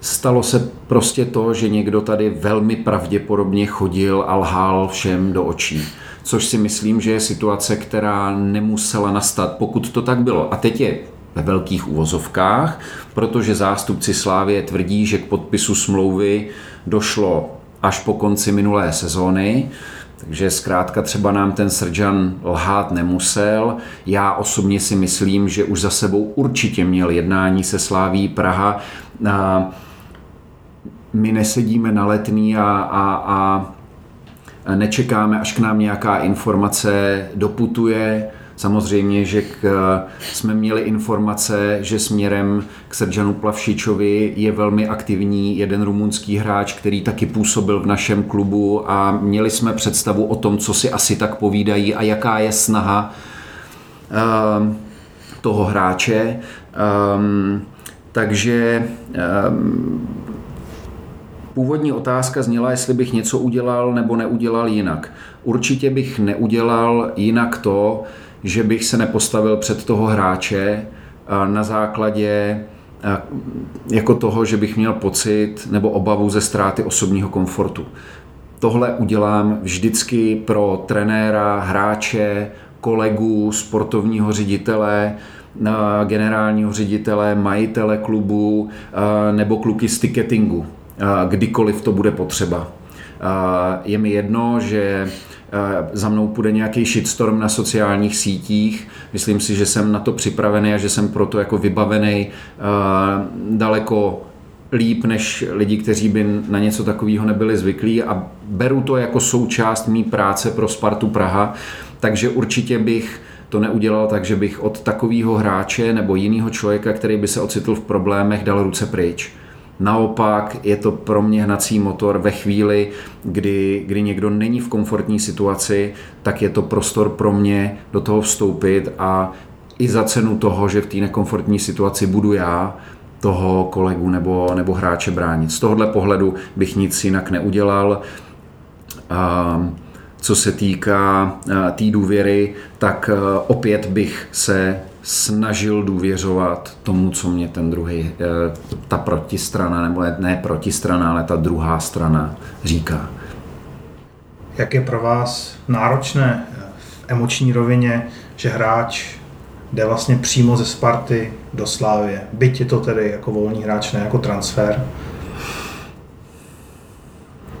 stalo se prostě to, že někdo tady velmi pravděpodobně chodil a lhal všem do očí. Což si myslím, že je situace, která nemusela nastat, pokud to tak bylo. A teď je ve velkých uvozovkách, protože zástupci Slávie tvrdí, že k podpisu smlouvy došlo až po konci minulé sezóny. Takže zkrátka třeba nám ten Srdžan lhát nemusel. Já osobně si myslím, že už za sebou určitě měl jednání se Sláví Praha. My nesedíme na letný a, a, a nečekáme, až k nám nějaká informace doputuje. Samozřejmě, že k, jsme měli informace, že směrem k Srdžanu Plavšičovi je velmi aktivní jeden rumunský hráč, který taky působil v našem klubu a měli jsme představu o tom, co si asi tak povídají a jaká je snaha uh, toho hráče. Um, takže um, Původní otázka zněla, jestli bych něco udělal nebo neudělal jinak. Určitě bych neudělal jinak to, že bych se nepostavil před toho hráče na základě jako toho, že bych měl pocit nebo obavu ze ztráty osobního komfortu. Tohle udělám vždycky pro trenéra, hráče, kolegu, sportovního ředitele, generálního ředitele, majitele klubu nebo kluky z ticketingu, kdykoliv to bude potřeba. Je mi jedno, že za mnou půjde nějaký shitstorm na sociálních sítích. Myslím si, že jsem na to připravený a že jsem proto jako vybavený daleko líp než lidi, kteří by na něco takového nebyli zvyklí a beru to jako součást mý práce pro Spartu Praha, takže určitě bych to neudělal tak, že bych od takového hráče nebo jiného člověka, který by se ocitl v problémech, dal ruce pryč. Naopak je to pro mě hnací motor ve chvíli, kdy, kdy někdo není v komfortní situaci, tak je to prostor pro mě do toho vstoupit a i za cenu toho, že v té nekomfortní situaci budu já, toho kolegu nebo, nebo hráče bránit. Z tohohle pohledu bych nic jinak neudělal. A co se týká té důvěry, tak opět bych se snažil důvěřovat tomu, co mě ten druhý, eh, ta protistrana, nebo ne protistrana, ale ta druhá strana říká. Jak je pro vás náročné v emoční rovině, že hráč jde vlastně přímo ze Sparty do Slávie, byť je to tedy jako volný hráč, ne jako transfer?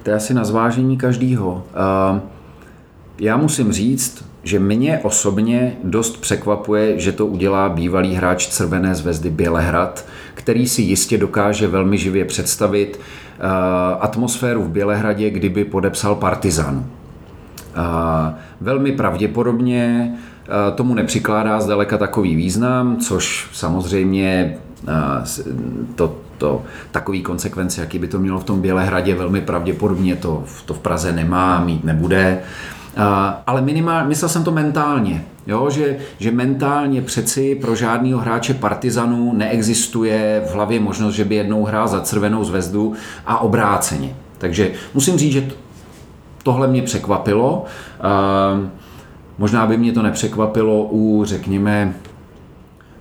To je asi na zvážení každýho. Eh, já musím říct, že mě osobně dost překvapuje, že to udělá bývalý hráč Červené zvezdy Bělehrad, který si jistě dokáže velmi živě představit uh, atmosféru v Bělehradě, kdyby podepsal Partizan. Uh, velmi pravděpodobně uh, tomu nepřikládá zdaleka takový význam, což samozřejmě to, to, takový konsekvence, jaký by to mělo v tom Bělehradě, velmi pravděpodobně to, to v Praze nemá, mít nebude. Ale minimálně, myslel jsem to mentálně, jo? Že, že mentálně přeci pro žádného hráče Partizanu neexistuje v hlavě možnost, že by jednou hrál za Červenou zvezdu a obráceně. Takže musím říct, že tohle mě překvapilo. Možná by mě to nepřekvapilo u, řekněme,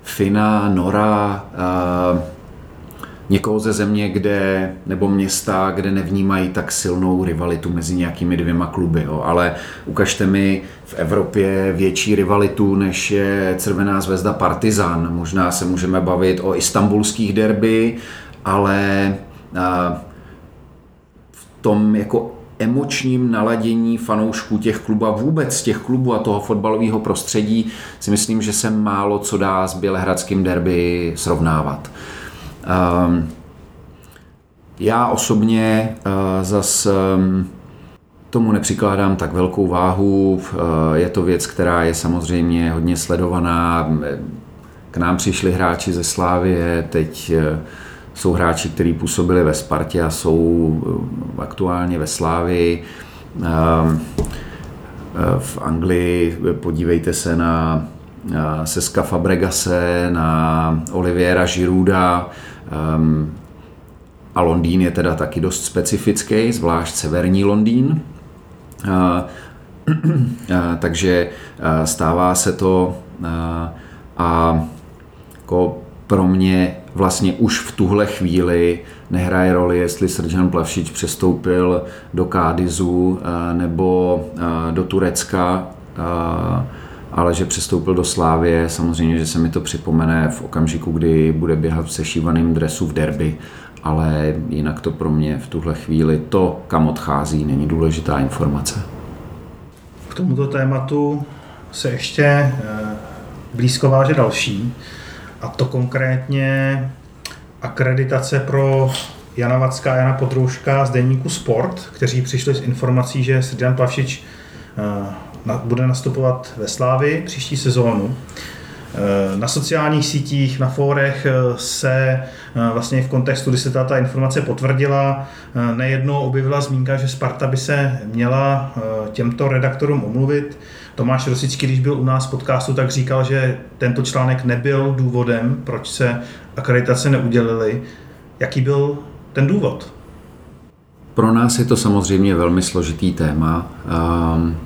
Fina, Nora, někoho ze země, kde, nebo města, kde nevnímají tak silnou rivalitu mezi nějakými dvěma kluby. Jo. Ale ukažte mi v Evropě větší rivalitu, než je Červená zvezda Partizan. Možná se můžeme bavit o istambulských derby, ale v tom jako emočním naladění fanoušků těch klubů a vůbec těch klubů a toho fotbalového prostředí si myslím, že se málo co dá s bělehradským derby srovnávat. Ehm, já osobně eh, zas ehm, tomu nepřikládám tak velkou váhu. Eh, je to věc, která je samozřejmě hodně sledovaná. K nám přišli hráči ze Slávie, teď eh, jsou hráči, kteří působili ve Spartě a jsou aktuálně ve Slávii. Ehm, v Anglii podívejte se na Seska Fabregase, na Oliviera Žiruda, Um, a Londýn je teda taky dost specifický, zvlášť severní Londýn. Uh, uh, [CLEARS THROAT] takže uh, stává se to a jako pro mě vlastně už v tuhle chvíli nehraje roli, jestli Srdžan Plavšič přestoupil do Kádizu eh, nebo eh, do Turecka, eh, ale že přestoupil do Slávě, samozřejmě, že se mi to připomene v okamžiku, kdy bude běhat v sešívaném dresu v derby, ale jinak to pro mě v tuhle chvíli to, kam odchází, není důležitá informace. K tomuto tématu se ještě blízko váže další, a to konkrétně akreditace pro Jana Vacka a Jana Podrouška z deníku Sport, kteří přišli s informací, že Srdjan Plavšič eh, bude nastupovat ve Slávi příští sezónu. Eh, na sociálních sítích, na fórech eh, se vlastně v kontextu, kdy se ta informace potvrdila, nejednou objevila zmínka, že Sparta by se měla těmto redaktorům omluvit. Tomáš Rosický, když byl u nás v podcastu, tak říkal, že tento článek nebyl důvodem, proč se akreditace neudělily. Jaký byl ten důvod? Pro nás je to samozřejmě velmi složitý téma. Ehm,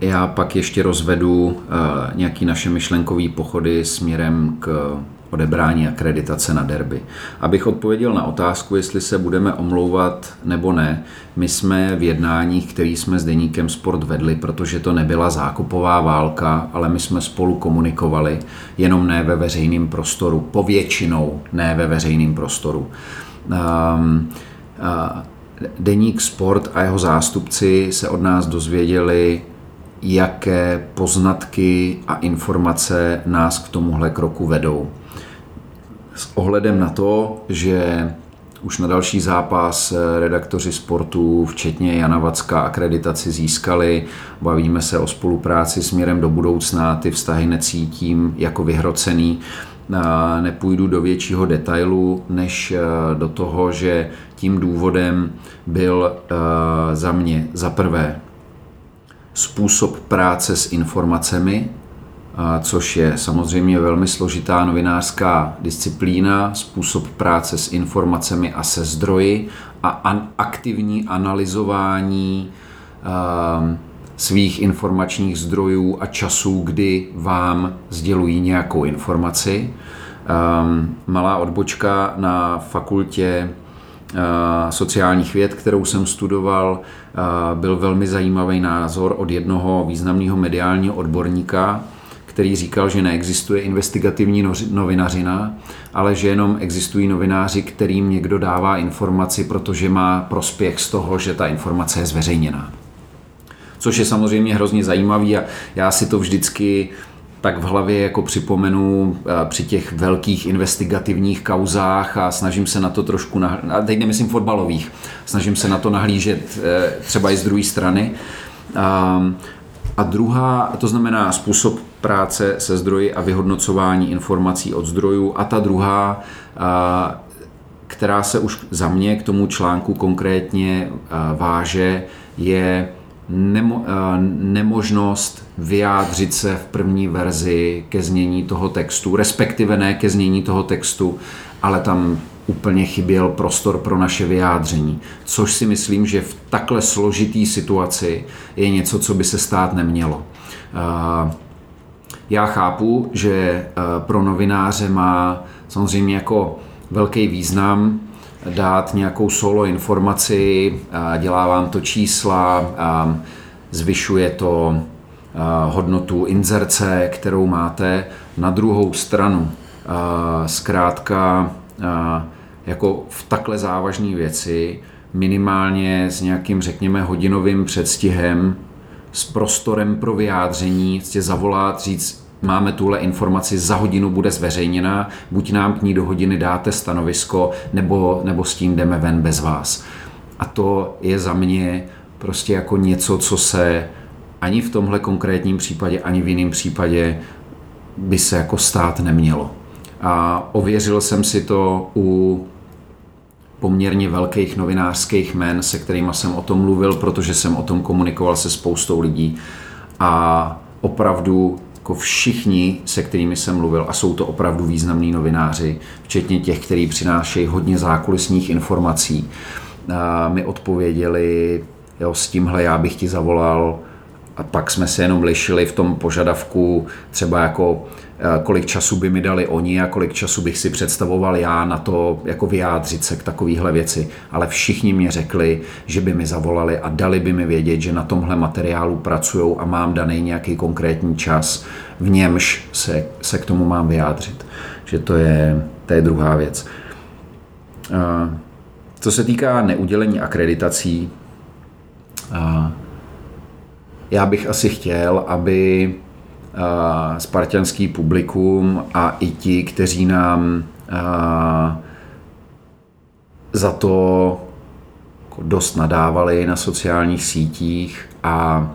já pak ještě rozvedu eh, nějaký naše myšlenkové pochody směrem k odebrání akreditace na derby. Abych odpověděl na otázku, jestli se budeme omlouvat nebo ne, my jsme v jednáních, který jsme s Deníkem Sport vedli, protože to nebyla zákupová válka, ale my jsme spolu komunikovali, jenom ne ve veřejném prostoru, povětšinou ne ve veřejném prostoru. Um, uh, Deník Sport a jeho zástupci se od nás dozvěděli, jaké poznatky a informace nás k tomuhle kroku vedou. S ohledem na to, že už na další zápas redaktoři sportu, včetně Jana Vacka, akreditaci získali. Bavíme se o spolupráci směrem do budoucna, ty vztahy necítím jako vyhrocený. Nepůjdu do většího detailu, než eh, do toho, že tím důvodem byl eh, za mě za prvé způsob práce s informacemi, což je samozřejmě velmi složitá novinářská disciplína, způsob práce s informacemi a se zdroji a aktivní analyzování svých informačních zdrojů a časů, kdy vám sdělují nějakou informaci. Malá odbočka na fakultě sociálních věd, kterou jsem studoval, byl velmi zajímavý názor od jednoho významného mediálního odborníka, který říkal, že neexistuje investigativní novinařina, ale že jenom existují novináři, kterým někdo dává informaci, protože má prospěch z toho, že ta informace je zveřejněná. Což je samozřejmě hrozně zajímavý a já si to vždycky tak v hlavě jako připomenu eh, při těch velkých investigativních kauzách a snažím se na to trošku, a teď nemyslím fotbalových, snažím se na to nahlížet eh, třeba i z druhé strany. A druhá, to znamená způsob práce se zdroji a vyhodnocování informací od zdrojů. A ta druhá, která se už za mě k tomu článku konkrétně váže, je nemo, nemožnost vyjádřit se v první verzi ke znění toho textu, respektive ne ke znění toho textu, ale tam úplně chyběl prostor pro naše vyjádření, což si myslím, že v takhle složitý situaci je něco, co by se stát nemělo. Já chápu, že pro novináře má samozřejmě jako velký význam dát nějakou solo informaci, dělá vám to čísla, zvyšuje to hodnotu inzerce, kterou máte. Na druhou stranu, zkrátka jako v takhle závažné věci, minimálně s nějakým, řekněme, hodinovým předstihem, s prostorem pro vyjádření, prostě zavolat, říct, máme tuhle informaci, za hodinu bude zveřejněna, buď nám k ní do hodiny dáte stanovisko, nebo, nebo s tím jdeme ven bez vás. A to je za mě prostě jako něco, co se ani v tomhle konkrétním případě, ani v jiném případě by se jako stát nemělo. A ověřil jsem si to u poměrně velkých novinářských men, se kterými jsem o tom mluvil, protože jsem o tom komunikoval se spoustou lidí. A opravdu jako všichni, se kterými jsem mluvil, a jsou to opravdu významní novináři, včetně těch, kteří přinášejí hodně zákulisních informací, mi odpověděli, jo, s tímhle já bych ti zavolal a pak jsme se jenom lišili v tom požadavku třeba jako eh, kolik času by mi dali oni a kolik času bych si představoval já na to jako vyjádřit se k takovéhle věci. Ale všichni mě řekli, že by mi zavolali a dali by mi vědět, že na tomhle materiálu pracují a mám daný nějaký konkrétní čas, v němž se, se k tomu mám vyjádřit. Že to je, to je druhá věc. Eh, co se týká neudělení akreditací, eh, já bych asi chtěl, aby spartianský publikum a i ti, kteří nám za to jako dost nadávali na sociálních sítích a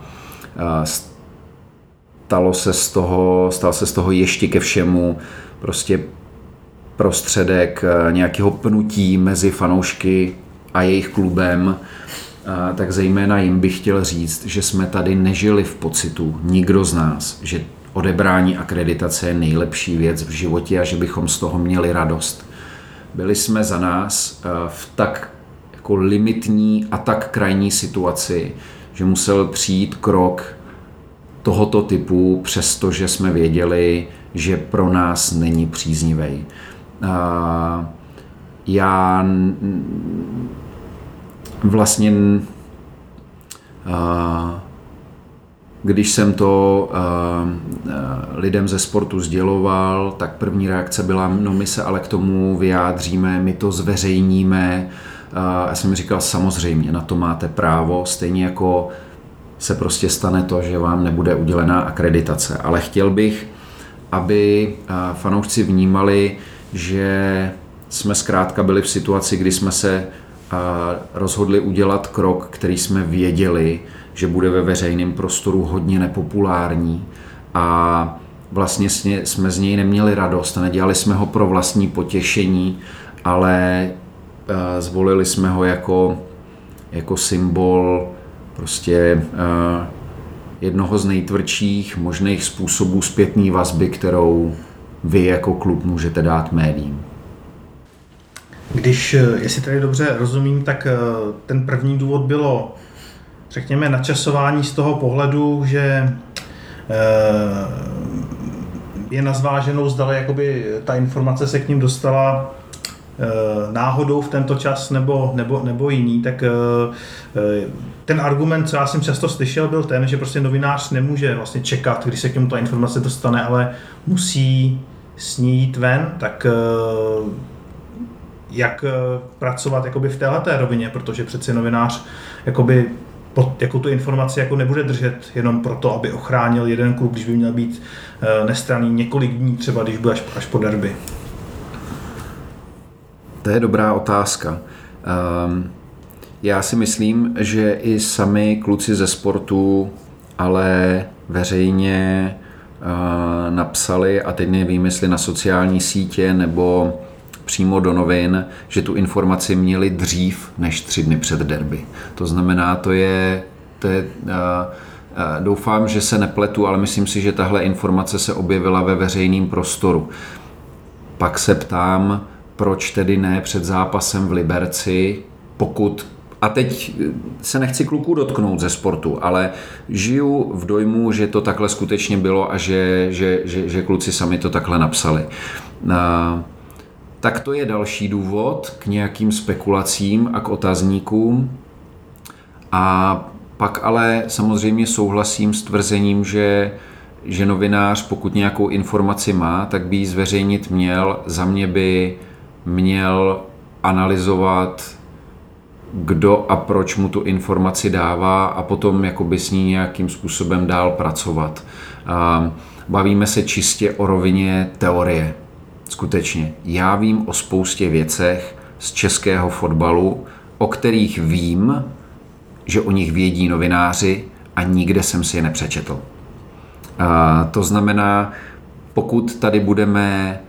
stalo se z toho, stal se z toho ještě ke všemu prostě prostředek nějakého pnutí mezi fanoušky a jejich klubem, tak zejména jim bych chtěl říct, že jsme tady nežili v pocitu, nikdo z nás, že odebrání akreditace je nejlepší věc v životě a že bychom z toho měli radost. Byli jsme za nás v tak jako limitní a tak krajní situaci, že musel přijít krok tohoto typu, přestože jsme věděli, že pro nás není příznivý. Já vlastně když jsem to lidem ze sportu sděloval, tak první reakce byla, no my se ale k tomu vyjádříme, my to zveřejníme. Já jsem říkal, samozřejmě, na to máte právo, stejně jako se prostě stane to, že vám nebude udělená akreditace. Ale chtěl bych, aby fanoušci vnímali, že jsme zkrátka byli v situaci, kdy jsme se rozhodli udělat krok, který jsme věděli, že bude ve veřejném prostoru hodně nepopulární a vlastně jsme z něj neměli radost a nedělali jsme ho pro vlastní potěšení, ale zvolili jsme ho jako, jako symbol prostě jednoho z nejtvrdších možných způsobů zpětné vazby, kterou vy jako klub můžete dát médiím. Když, eh, jestli tady dobře rozumím, tak eh, ten první důvod bylo, řekněme, načasování z toho pohledu, že eh, je nazváženou, zdali jakoby ta informace se k ním dostala náhodou v tento čas nebo, nebo, nebo jiný, tak ten argument, co já jsem často slyšel, byl ten, že prostě novinář nemůže vlastně čekat, když se k němu ta informace dostane, ale musí s ní jít ven, tak jak eh, pracovat jakoby v této rovině, protože přeci novinář jakoby pod, jako tu informaci jako nebude držet jenom proto, aby ochránil jeden klub, když by měl být eh, nestraný několik dní, třeba když bude až, až po derby. To je dobrá otázka. Um, já si myslím, že i sami kluci ze sportu, ale veřejně uh, napsali, a teď nevím, jestli na sociální sítě nebo přímo do novin, že tu informaci měli dřív než tři dny před derby. To znamená, to je, to je doufám, že se nepletu, ale myslím si, že tahle informace se objevila ve veřejném prostoru. Pak se ptám, proč tedy ne před zápasem v Liberci, pokud a teď se nechci kluků dotknout ze sportu, ale žiju v dojmu, že to takhle skutečně bylo a že, že, že, že kluci sami to takhle napsali. Uh, tak to je další důvod k nějakým spekulacím a k otazníkům. A pak ale samozřejmě souhlasím s tvrzením, že, že novinář, pokud nějakou informaci má, tak by ji zveřejnit měl. Za mě by měl analyzovat, kdo a proč mu tu informaci dává a potom jakoby s ní nějakým způsobem dál pracovat. Bavíme se čistě o rovině teorie skutečně, já vím o spoustě věcech z českého fotbalu, o kterých vím, že o nich vědí novináři a nikde jsem si je nepřečetl. A to znamená, pokud tady budeme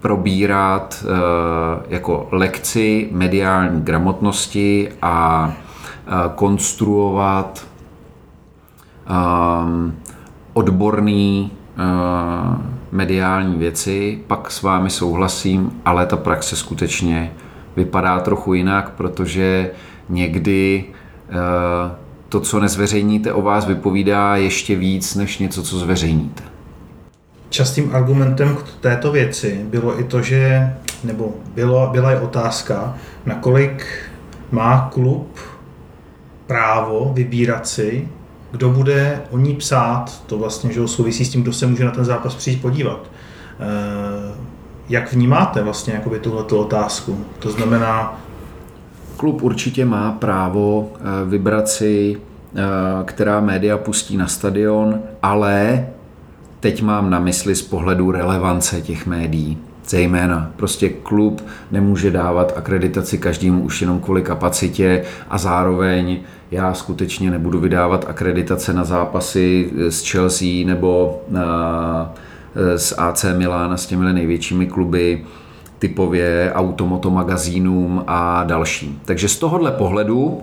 probírat e, jako lekci mediální gramotnosti a e, konstruovat e, odborný mediální věci, pak s vámi souhlasím, ale ta praxe skutečně vypadá trochu jinak, protože někdy to, co nezveřejníte o vás, vypovídá ještě víc než něco, co zveřejníte. Častým argumentem k této věci bylo i to, že, nebo bylo, byla i otázka, nakolik má klub právo vybírat si, kdo bude o ní psát, to vlastně že souvisí s tím, kdo se může na ten zápas přijít podívat. Eh, jak vnímáte vlastně jakoby tuhletu otázku? To znamená... Klub určitě má právo eh, vybrat si, eh, která média pustí na stadion, ale teď mám na mysli z pohledu relevance těch médií. Zejména prostě klub nemůže dávat akreditaci každému už jenom kvůli kapacitě a zároveň já skutečně nebudu vydávat akreditace na zápasy s Chelsea nebo na, s AC Milan s těmi největšími kluby typově automoto magazínům a dalším. Takže z tohohle pohledu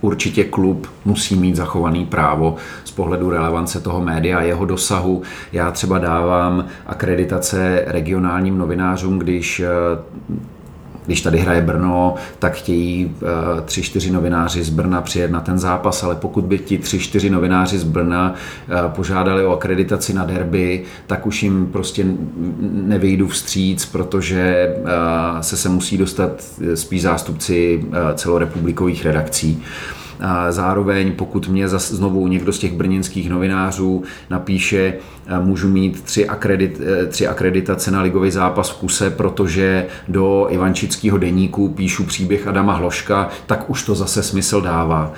určitě klub musí mít zachovaný právo z pohledu relevance toho média a jeho dosahu. Já třeba dávám akreditace regionálním novinářům, když když tady hraje Brno, tak chtějí eh, tři, čtyři novináři z Brna přijet na ten zápas, ale pokud by ti tři, čtyři novináři z Brna eh, požádali o akreditaci na derby, tak už jim prostě nevyjdu vstříc, protože eh, se se musí dostat spíš zástupci celorepublikových redakcí. Zároveň, pokud mě znovu někdo z těch brněnských novinářů napíše, můžu mít tři, akredit, e, tři akreditace na ligový zápas v kuse, protože do Ivančického deníku píšu příběh Adama Hloška, tak už to zase smysl dává.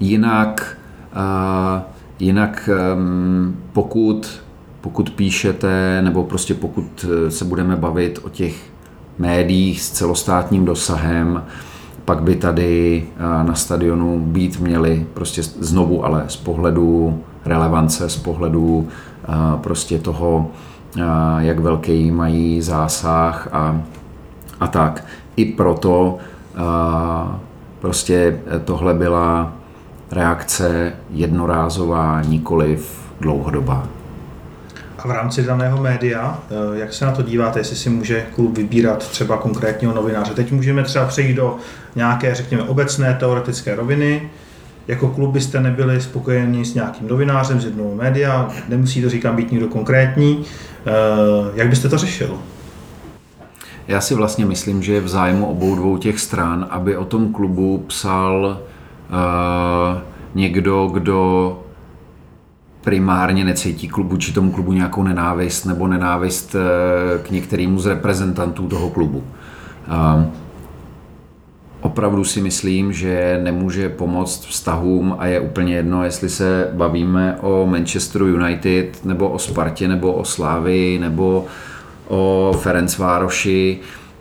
Jinak, jinak pokud, pokud píšete, nebo prostě pokud se budeme bavit o těch médiích s celostátním dosahem, pak by tady eh, na stadionu být měli prostě znovu, ale z pohledu relevance, z pohledu eh, prostě toho, eh, jak velký mají zásah a, a tak. I proto prostě tohle byla reakce jednorázová, nikoliv dlouhodobá. A v rámci daného média, eh, jak se na to díváte, jestli si může klub vybírat třeba konkrétního novináře? Teď můžeme třeba přejít do nějaké, řekněme, obecné teoretické roviny. Jako klub byste nebyli spokojeni s nějakým novinářem z jednoho média, nemusí to říkám být nikdo konkrétní. Eh, jak byste to řešil? Já si vlastně myslím, že je v zájmu obou dvou těch stran, aby o tom klubu psal uh, někdo, kdo primárně necítí klubu či tomu klubu nějakou nenávist nebo nenávist eh, k některému z reprezentantů toho klubu. Opravdu si myslím, že nemůže pomoct vztahům a je úplně jedno, jestli se bavíme o Manchesteru United nebo o Spartě nebo o Slávii nebo o Ferencvároši,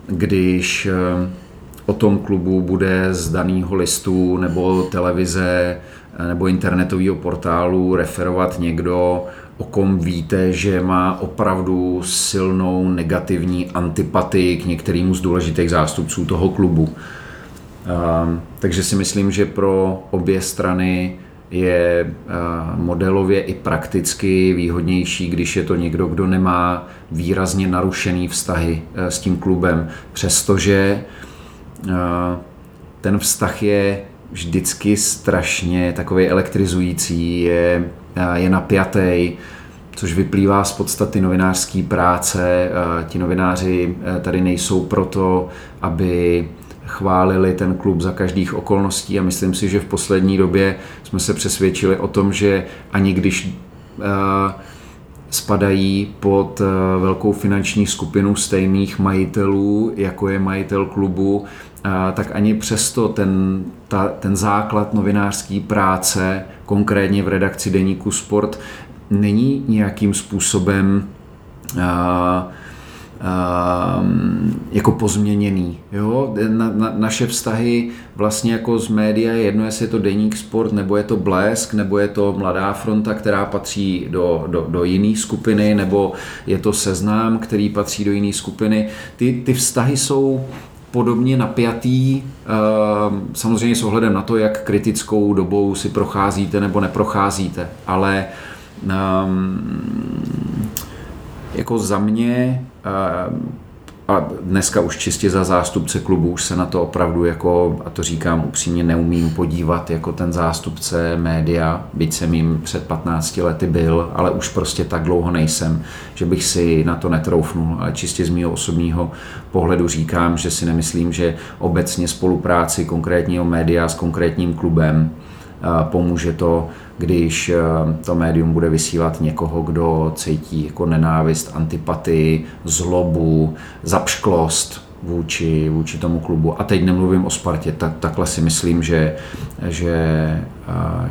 když eh, o tom klubu bude z daného listu nebo televize nebo internetového portálu referovat někdo, o kom víte, že má opravdu silnou negativní antipatii k některému z důležitých zástupců toho klubu. Takže si myslím, že pro obě strany je modelově i prakticky výhodnější, když je to někdo, kdo nemá výrazně narušený vztahy e, s tím klubem, přestože ten vztah je vždycky strašně takový elektrizující, je, je napjatý, což vyplývá z podstaty novinářské práce. Ti novináři e, tady nejsou proto, aby chválili ten klub za každých okolností a myslím si, že v poslední době jsme se přesvědčili o tom, že ani když e, spadají pod e, velkou finanční skupinu stejných majitelů, jako je majitel klubu, tak ani přesto ten, ta, ten základ novinářské práce, konkrétně v redakci deníku Sport, není nějakým způsobem a, jako pozměněný. Jo? Na, na, naše vztahy vlastně jako z média je jedno, jestli je to deník sport, nebo je to blesk, nebo je to mladá fronta, která patří do, do, do jiné skupiny, nebo je to seznám, který patří do jiné skupiny. Ty, ty vztahy jsou podobně napjatý, ehm, samozřejmě s ohledem na to, jak kritickou dobou si procházíte nebo neprocházíte, ale um, jako za mě um, a dneska už čistě za zástupce klubu už se na to opravdu jako, a to říkám upřímně, neumím podívat jako ten zástupce média, byť jsem jim před 15 lety byl, ale už prostě tak dlouho nejsem, že bych si na to netroufnul, ale čistě z mého osobního pohledu říkám, že si nemyslím, že obecně spolupráci konkrétního média s konkrétním klubem pomůže to, když to médium bude vysílat někoho, kdo cítí jako nenávist, antipatii, zlobu, zapšklost vůči, vůči tomu klubu. A teď nemluvím o Spartě, tak, takhle si myslím, že, že,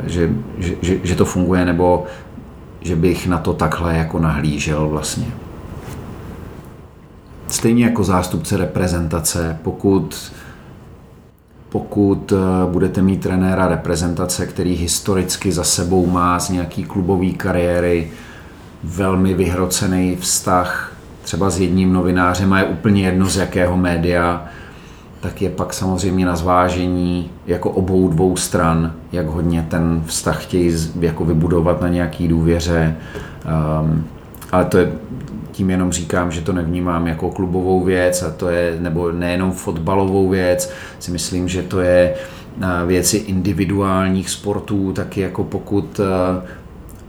že, že, že, že to funguje, nebo že bych na to takhle jako nahlížel vlastně. Stejně jako zástupce reprezentace, pokud pokud eh, budete mít trenéra reprezentace, který historicky za sebou má z nějaký klubový kariéry velmi vyhrocený vztah třeba s jedním novinářem a je úplně jedno z jakého média, tak je pak samozřejmě na zvážení jako obou dvou stran, jak hodně ten vztah chtějí jako vybudovat na nějaký důvěře. Um, ale to je tím jenom říkám, že to nevnímám jako klubovou věc a to je, nebo nejenom fotbalovou věc, si myslím, že to je věci individuálních sportů, taky jako pokud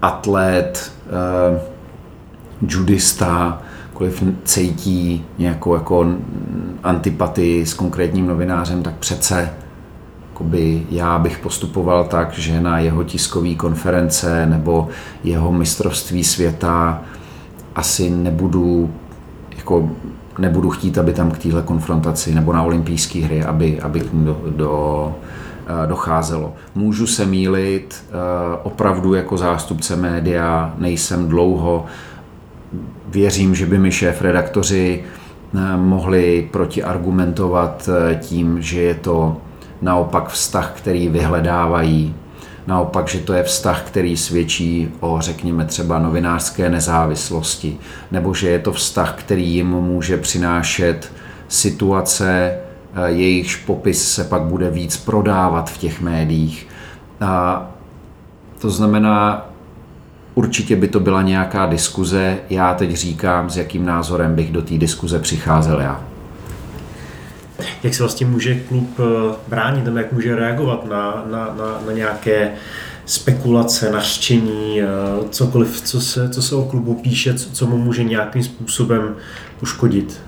atlet, judista, koliv cítí nějakou jako antipatii s konkrétním novinářem, tak přece já bych postupoval tak, že na jeho tiskové konference nebo jeho mistrovství světa asi nebudu jako nebudu chtít, aby tam k téhle konfrontaci nebo na olympijské hry, aby, aby k ní do, do, eh, docházelo. Můžu se mílit, eh, opravdu jako zástupce média nejsem dlouho. Věřím, že by mi šéf redaktoři eh, mohli protiargumentovat tím, že je to naopak vztah, který vyhledávají Naopak, že to je vztah, který svědčí o, řekněme, třeba novinářské nezávislosti, nebo že je to vztah, který jim může přinášet situace, eh, jejichž popis se pak bude víc prodávat v těch médiích. A to znamená, určitě by to byla nějaká diskuze. Já teď říkám, s jakým názorem bych do té diskuze přicházel já. Jak se vlastně může klub eh, bránit, jak může reagovat na, na, na, na nějaké spekulace, naštění, eh, cokoliv, co se, co se o klubu píše, co, co mu může nějakým způsobem uškodit?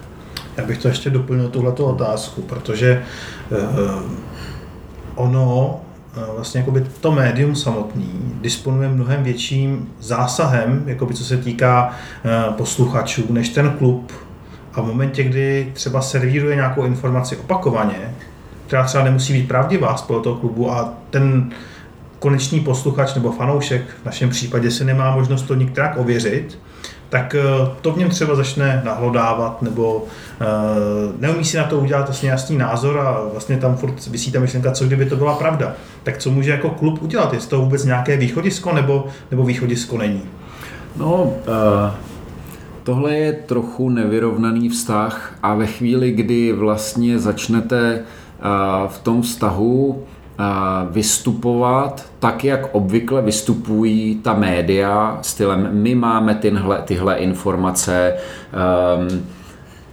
Já bych to ještě doplnil tuhleto otázku, protože uh, ono, vlastně jakoby to médium samotný disponuje mnohem větším zásahem, jakoby co se týká posluchačů, než ten klub a v momentě, kdy třeba servíruje nějakou informaci opakovaně, která třeba nemusí být pravdivá z toho klubu a ten konečný posluchač nebo fanoušek v našem případě si nemá možnost to nikterak ověřit, tak eh, to v něm třeba začne nahlodávat nebo uh, neumí si na to udělat vlastně jasný názor a vlastně tam furt vysí ta myšlenka, co kdyby to byla pravda. Tak co může jako klub udělat? Je to vůbec nějaké východisko nebo, nebo východisko není? No, uh, Tohle je trochu nevyrovnaný vztah a ve chvíli, kdy vlastně začnete v tom vztahu vystupovat tak, jak obvykle vystupují ta média stylem my máme tyhle, tyhle informace, um,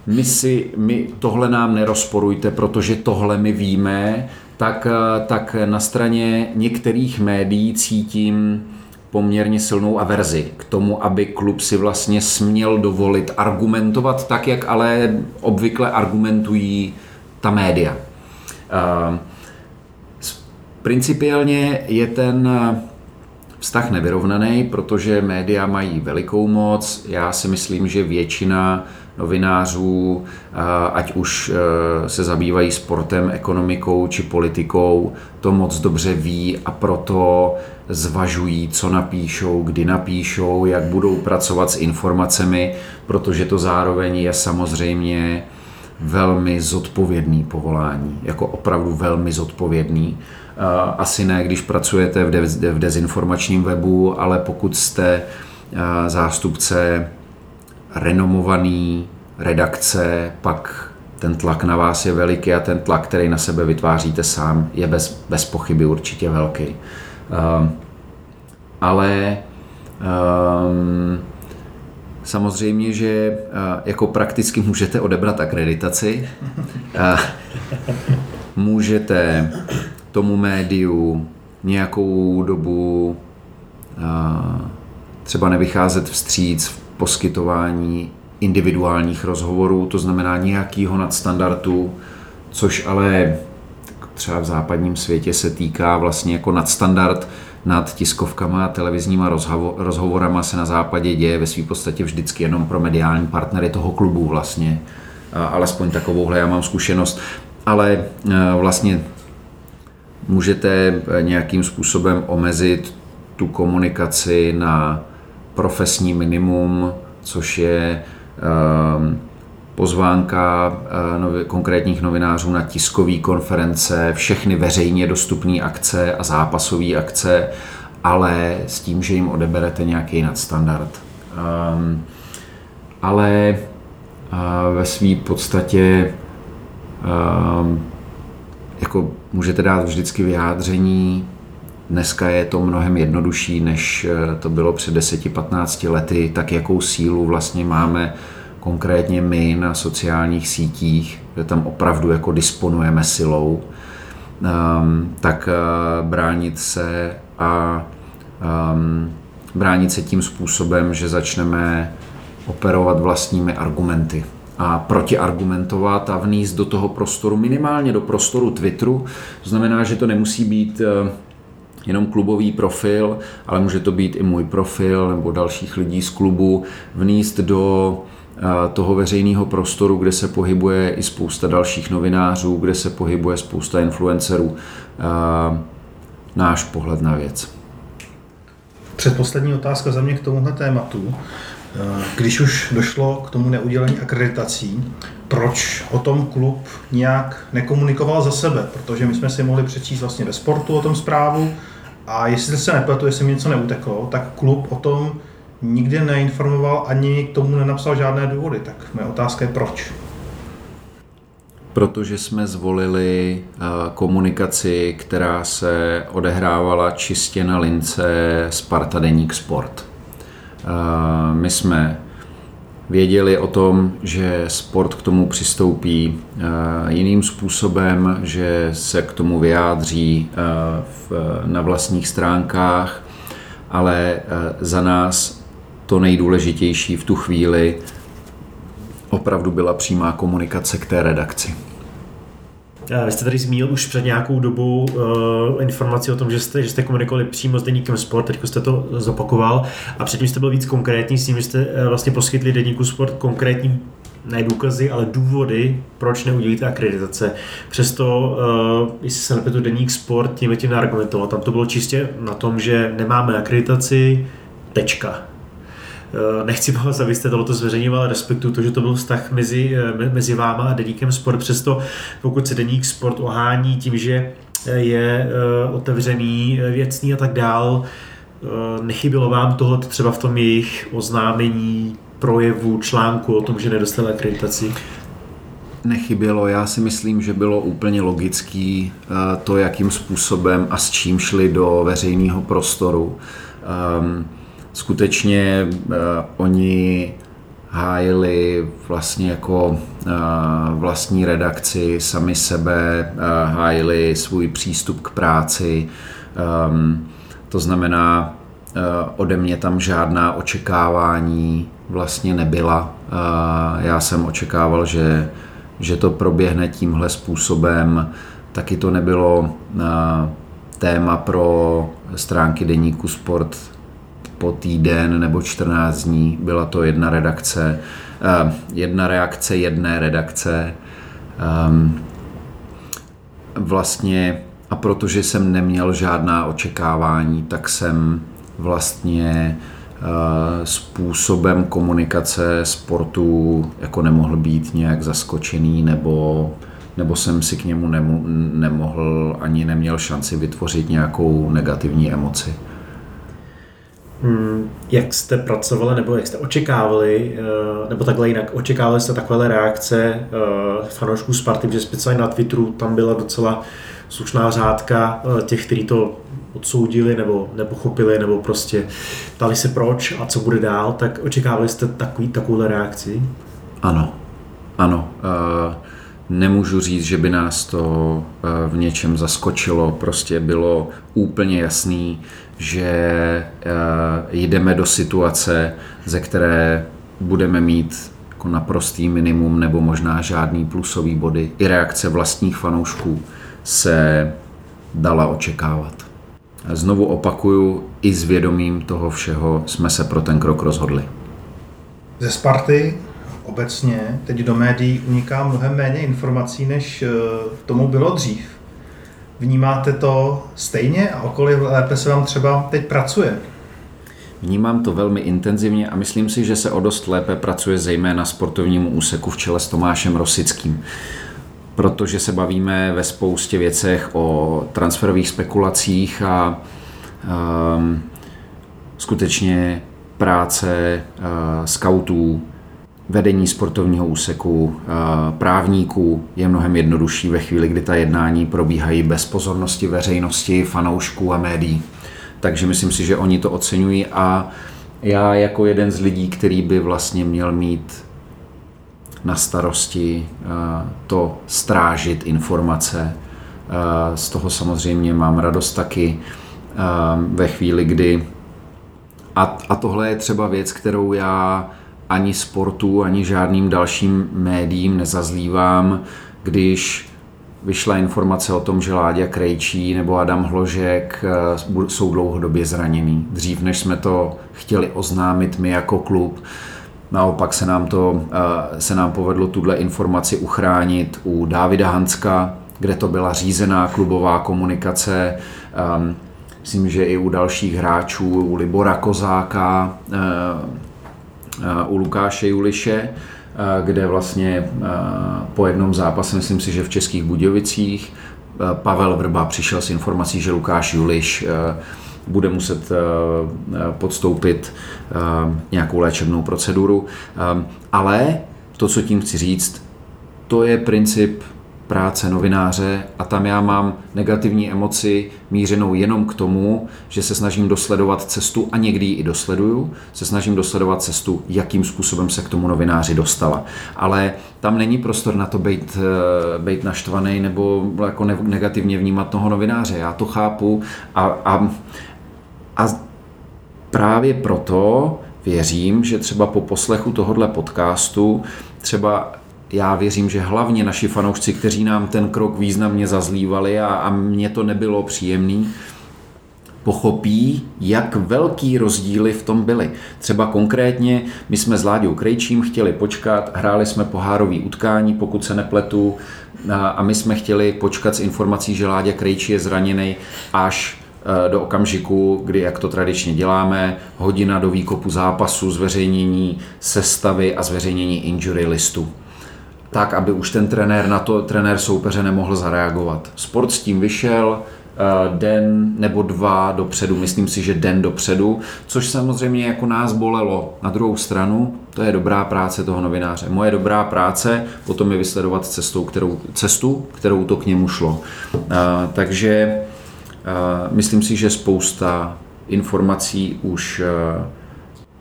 my si, my, tohle nám nerozporujte, protože tohle my víme, tak, tak na straně některých médií cítím poměrně silnou averzi k tomu, aby klub si vlastně směl dovolit argumentovat tak, jak ale obvykle argumentují ta média. Principiálně je ten vztah nevyrovnaný, protože média mají velikou moc. Já si myslím, že většina novinářů, ať už e, se zabývají sportem, ekonomikou či politikou, to moc dobře ví a proto zvažují, co napíšou, kdy napíšou, jak budou pracovat s informacemi, protože to zároveň je samozřejmě velmi zodpovědný povolání, jako opravdu velmi zodpovědný. Asi ne, když pracujete v dezinformačním webu, ale pokud jste zástupce renomovaný redakce, pak ten tlak na vás je veliký a ten tlak, který na sebe vytváříte sám, je bez, bez pochyby určitě velký. Um, ale um, samozřejmě, že jako prakticky můžete odebrat akreditaci, můžete tomu médiu nějakou dobu třeba nevycházet vstříc v poskytování individuálních rozhovorů, to znamená nějakýho nadstandardu, což ale třeba v západním světě se týká vlastně jako nadstandard nad tiskovkama a televizníma rozhovorama se na západě děje ve své podstatě vždycky jenom pro mediální partnery toho klubu vlastně. Alespoň takovouhle já mám zkušenost. Ale e, vlastně můžete nějakým způsobem omezit tu komunikaci na profesní minimum, což je um, pozvánka uh, konkrétních novinářů na tiskové konference, všechny veřejně dostupné akce a zápasové akce, ale s tím, že jim odeberete nějaký nadstandard. Um, ale uh, ve své podstatě um, jako můžete dát vždycky vyjádření Dneska je to mnohem jednodušší, než eh, to bylo před 10-15 lety, tak jakou sílu vlastně máme konkrétně my na sociálních sítích, že tam opravdu jako disponujeme silou, um, tak uh, bránit se a um, bránit se tím způsobem, že začneme operovat vlastními argumenty a protiargumentovat a vníst do toho prostoru, minimálně do prostoru Twitteru. To znamená, že to nemusí být uh, jenom klubový profil, ale může to být i můj profil nebo dalších lidí z klubu, vníst do eh, toho veřejného prostoru, kde se pohybuje i spousta dalších novinářů, kde se pohybuje spousta influencerů, eh, náš pohled na věc. Předposlední otázka za mě k tomuhle tématu. Eh, když už došlo k tomu neudělení akreditací, proč o tom klub nějak nekomunikoval za sebe? Protože my jsme si mohli přečíst vlastně ve sportu o tom zprávu a jestli se nepletu, jestli mi něco neuteklo, tak klub o tom nikdy neinformoval ani k tomu nenapsal žádné důvody. Tak moje otázka je proč? Protože jsme zvolili eh, komunikaci, která se odehrávala čistě na lince Sparta Deník Sport. Eh, my jsme věděli o tom, že sport k tomu přistoupí eh, jiným způsobem, že se k tomu vyjádří eh, na vlastních stránkách, ale za nás to nejdůležitější v tu chvíli opravdu byla přímá komunikace k té redakci. Vy jste tady zmínil už před nějakou dobu uh, informaci o tom, že jste, že jste komunikovali přímo s deníkem Sport, teď jste to zopakoval. A předtím jste byl víc konkrétní s tím, že jste uh, vlastně poskytli deníku Sport konkrétní ne důkazy, ale důvody, proč neudělíte akreditace. Přesto, uh, jestli se nepětu deník Sport tím tím neargumentoval, tam to bylo čistě na tom, že nemáme akreditaci, tečka Eh, nechci vás, abyste tohoto zveřejňoval, respektuju to, že to byl vztah mezi, eh, mezi váma a Deníkem Sport, přesto pokud se Deník Sport ohání tím, že eh, je otevřený, věcný a tak dál, nechybilo vám tohle třeba v tom jejich oznámení, projevu, článku o tom, že nedostali akreditaci? Nechybělo, já si myslím, že bylo úplně logický to, jakým způsobem a s čím šli do veřejného prostoru. Um, skutečně uh, oni hájili vlastně jako uh, vlastní redakci, sami sebe, uh, hájili svůj přístup k práci. Um, to znamená, uh, ode mě tam žádná očekávání vlastně nebyla. Uh, já jsem očekával, že, že to proběhne tímhle způsobem. Taky to nebylo uh, téma pro stránky deníku Sport po týden nebo 14 dní. Byla to jedna redakce, eh, jedna reakce jedné redakce. Ehm, vlastně a protože jsem neměl žádná očekávání, tak jsem vlastně eh, způsobem komunikace sportu jako nemohl být nějak zaskočený nebo, nebo jsem si k němu nemo, nemohl ani neměl šanci vytvořit nějakou negativní emoci. Hmm, jak jste pracovali, nebo jak jste očekávali, eh, nebo takhle jinak, očekávali jste takové reakce eh, fanoušků Sparty, protože speciálně na Twitteru tam byla docela slušná řádka eh, těch, kteří to odsoudili nebo nepochopili, nebo prostě ptali se proč a co bude dál, tak očekávali jste takový, takovou reakci? Ano, ano. Nemůžu říct, že by nás to v něčem zaskočilo. Prostě bylo úplně jasný, že uh, jdeme do situace, ze které budeme mít jako naprostý minimum nebo možná žádný plusový body. I reakce vlastních fanoušků se dala očekávat. Znovu opakuju, i s vědomím toho všeho jsme se pro ten krok rozhodli. Ze Sparty obecně teď do médií uniká mnohem méně informací, než tomu bylo dřív. Vnímáte to stejně a okolí lépe se vám třeba teď pracuje? Vnímám to velmi intenzivně a myslím si, že se o dost lépe pracuje zejména sportovnímu úseku v čele s Tomášem Rosickým. Protože se bavíme ve spoustě věcech o transferových spekulacích a um, skutečně práce uh, skautů, vedení sportovního úseku, uh, právníků je mnohem jednodušší ve chvíli, kdy ta jednání probíhají bez pozornosti veřejnosti, fanoušků a médií. Takže myslím si, že oni to oceňují a já jako jeden z lidí, který by vlastně měl mít na starosti eh, to strážit informace, eh, z toho samozřejmě mám radost taky eh, ve chvíli, kdy a, a tohle je třeba věc, kterou já ani sportu, ani žádným dalším médiím nezazlívám, když vyšla informace o tom, že Láďa Krejčí nebo Adam Hložek eh, jsou dlouhodobě zraněný. Dřív, než jsme to chtěli oznámit my jako klub, naopak se nám, to, eh, se nám povedlo tuhle informaci uchránit u Dávida Hanska, kde to byla řízená klubová komunikace. Ehm, myslím, že i u dalších hráčů, u Libora Kozáka, eh, u Lukáše Juliše kde vlastně po jednom zápase, myslím si, že v Českých Budějovicích, Pavel Vrba přišel s informací, že Lukáš Juliš bude muset podstoupit nějakou léčebnou proceduru. Ale to, co tím chci říct, to je princip práce novináře a tam já mám negativní emoci mířenou jenom k tomu, že se snažím dosledovat cestu a někdy ji i dosleduju, se snažím dosledovat cestu, jakým způsobem se k tomu novináři dostala. Ale tam není prostor na to být, eh, být naštvaný nebo jako negativně vnímat toho novináře. Já to chápu a, a, a právě proto věřím, že třeba po poslechu tohohle podcastu třeba já věřím, že hlavně naši fanoušci, kteří nám ten krok významně zazlívali a, a mně to nebylo příjemný, pochopí, jak velký rozdíly v tom byly. Třeba konkrétně my jsme s Láďou Krejčím chtěli počkat, hráli jsme pohárový utkání, pokud se nepletu, a, my jsme chtěli počkat s informací, že Láďa Krejčí je zraněný až e, do okamžiku, kdy, jak to tradičně děláme, hodina do výkopu zápasu, zveřejnění sestavy a zveřejnění injury listu tak, aby už ten trenér na to, trenér soupeře nemohl zareagovat. Sport s tím vyšel, eh, den nebo dva dopředu, myslím si, že den dopředu, což samozřejmě jako nás bolelo. Na druhou stranu, to je dobrá práce toho novináře. Moje dobrá práce potom je vysledovat cestou, kterou, cestu, kterou to k němu šlo. Eh, takže eh, myslím si, že spousta informací už